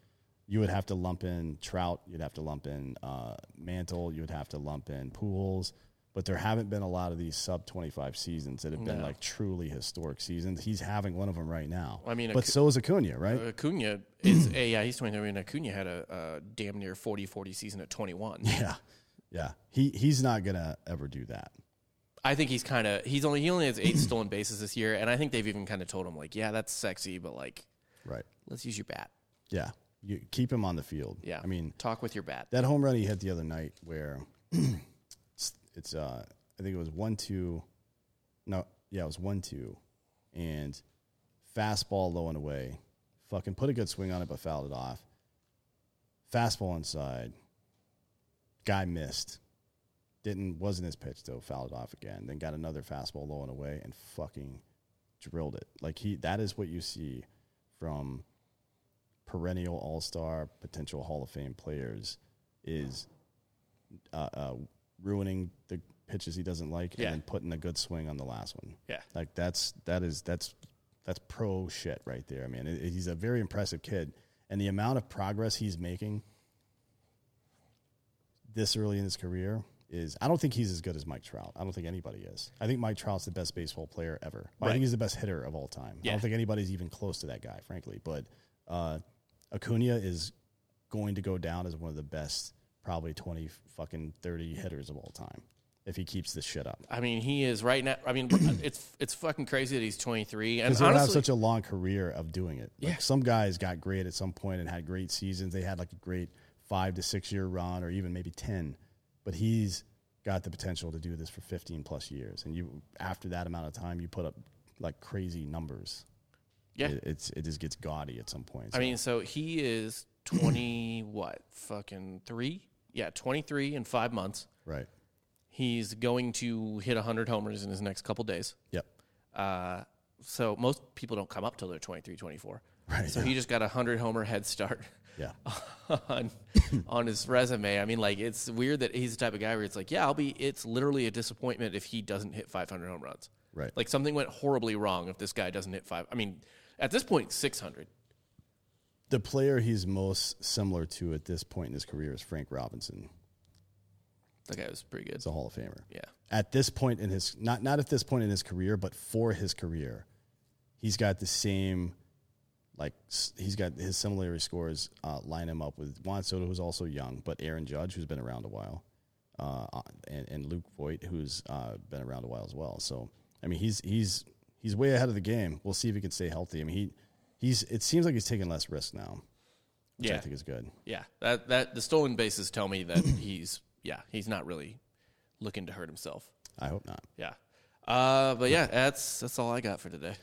You would have to lump in Trout, you'd have to lump in uh, Mantle, you would have to lump in Pujols, but there haven't been a lot of these sub 25 seasons that have been No. like truly historic seasons. He's having one of them right now. I mean, but Acu- so is Acuna, right? Acuna is a yeah, he's 23 and Acuna had a, a damn near 40-40 season at 21. yeah, yeah. He he's not gonna ever do that. I think he's kind of he's only he only has eight stolen bases this year, and I think they've even kind of told him like, yeah, that's sexy, but like, Right. let's use your bat. Yeah. You keep him on the field. Yeah, I mean, talk with your bat. that home run he hit the other night where it's, uh I think it was one two no yeah it was one two. And fastball low and away. Fucking put a good swing on it but fouled it off. Fastball inside. Guy missed. Didn't wasn't his pitch though fouled it off again. Then got another fastball low and away and fucking drilled it. Like he that is what you see from perennial all-star potential hall of fame players is uh, uh, ruining the pitches he doesn't like Yeah. and then putting a good swing on the last one. Yeah. Like that's that is that's that's pro shit right there. I mean, it, he's a very impressive kid, and the amount of progress he's making this early in his career is. I don't think he's as good as Mike Trout. I don't think anybody is. I think Mike Trout's the best baseball player ever. I think he's the best hitter of all time. I don't think anybody's even close to that guy, frankly. But uh, Acuna is going to go down as one of the best, probably twenty fucking thirty hitters of all time if he keeps this shit up. I mean, he is right now. I mean, it's it's fucking crazy that he's 23, and he'll have such a long career of doing it. Like Yeah. some guys got great at some point and had great seasons. They had like a great five to six year run, or even maybe ten. But he's got the potential to do this for fifteen plus years. And you, after that amount of time, you put up like crazy numbers. yeah. It, it's it just gets gaudy at some point. I mean, so he is 20, what, fucking three? Yeah, 23 in five months. right? He's going to hit 100 homers in his next couple days. Yep. Uh, so most people don't come up till they're 23, 24. Right, So yeah. he just got a 100 homer head start Yeah. on, on his resume. I mean, like, it's weird that he's the type of guy where it's like, yeah, I'll be, it's literally a disappointment if he doesn't hit 500 home runs. Right. Like, something went horribly wrong if this guy doesn't hit five. I mean, at this point, 600. The player he's most similar to at this point in his career is Frank Robinson. That guy was pretty good. He's a Hall of Famer. Yeah. at this point in his not not at this point in his career, but for his career, he's got the same like he's got his similarity scores uh, line him up with Juan Soto, who's also young, but Aaron Judge, who's been around a while, uh, and, and Luke Voit, who's uh, been around a while as well. So I mean, he's he's he's way ahead of the game. We'll see if he can stay healthy. I mean, he he's it seems like he's taking less risk now, which I think is good. Yeah, that that the stolen bases tell me that he's yeah he's not really looking to hurt himself. I hope not. Yeah, uh, but yeah, that's that's all I got for today.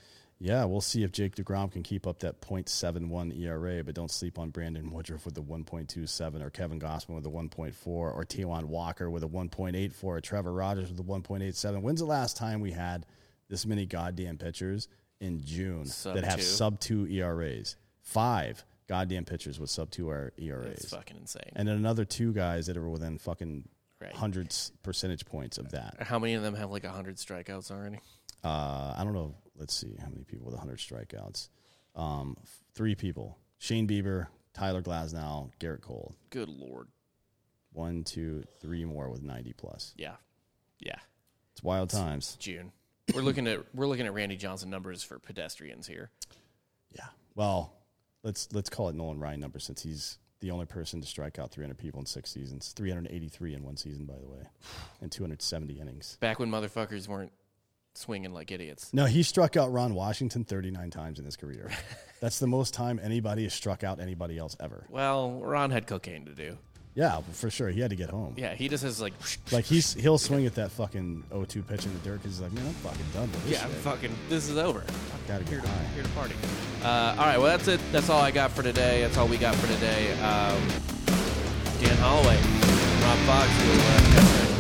Yeah, we'll see if Jake DeGrom can keep up that .71 ERA, but don't sleep on Brandon Woodruff with the 1.27 or Kevin Gausman with the 1.4 or Taijuan Walker with a 1.84 or Trevor Rogers with the 1.87. When's the last time we had this many goddamn pitchers in June Sub that have two. sub 2 ERAs? Five goddamn pitchers with sub 2 ERAs. It's fucking insane. And then another two guys that are within fucking Right. hundreds percentage points of that. How many of them have like hundred strikeouts already? Uh, I don't know. Let's see how many people with 100 strikeouts. Um, f- three people: Shane Bieber, Tyler Glasnow, Gerrit Cole. Good lord. One, two, three more with 90 plus. Yeah, yeah. It's wild times. June. We're looking at we're looking at Randy Johnson numbers for pedestrians here. Yeah. Well, let's let's call it Nolan Ryan number since he's the only person to strike out 300 people in six seasons. 383 in one season, by the way, and 270 innings. Back when motherfuckers weren't swinging like idiots. No, he struck out Ron Washington 39 times in his career. That's the most time anybody has struck out anybody else ever. Well, Ron had cocaine to do. Yeah, for sure. He had to get home. Yeah, he just has like Like he's he'll swing at that fucking 0-2 pitch in the dirt because he's like, man, I'm fucking done with this yeah, I'm shit. fucking this is over. I've Gotta Here get to, high. here to party. Uh, all right, well that's it. That's all I got for today. That's all we got for today. Um, Dan Holloway, Rob Fox will uh, catch you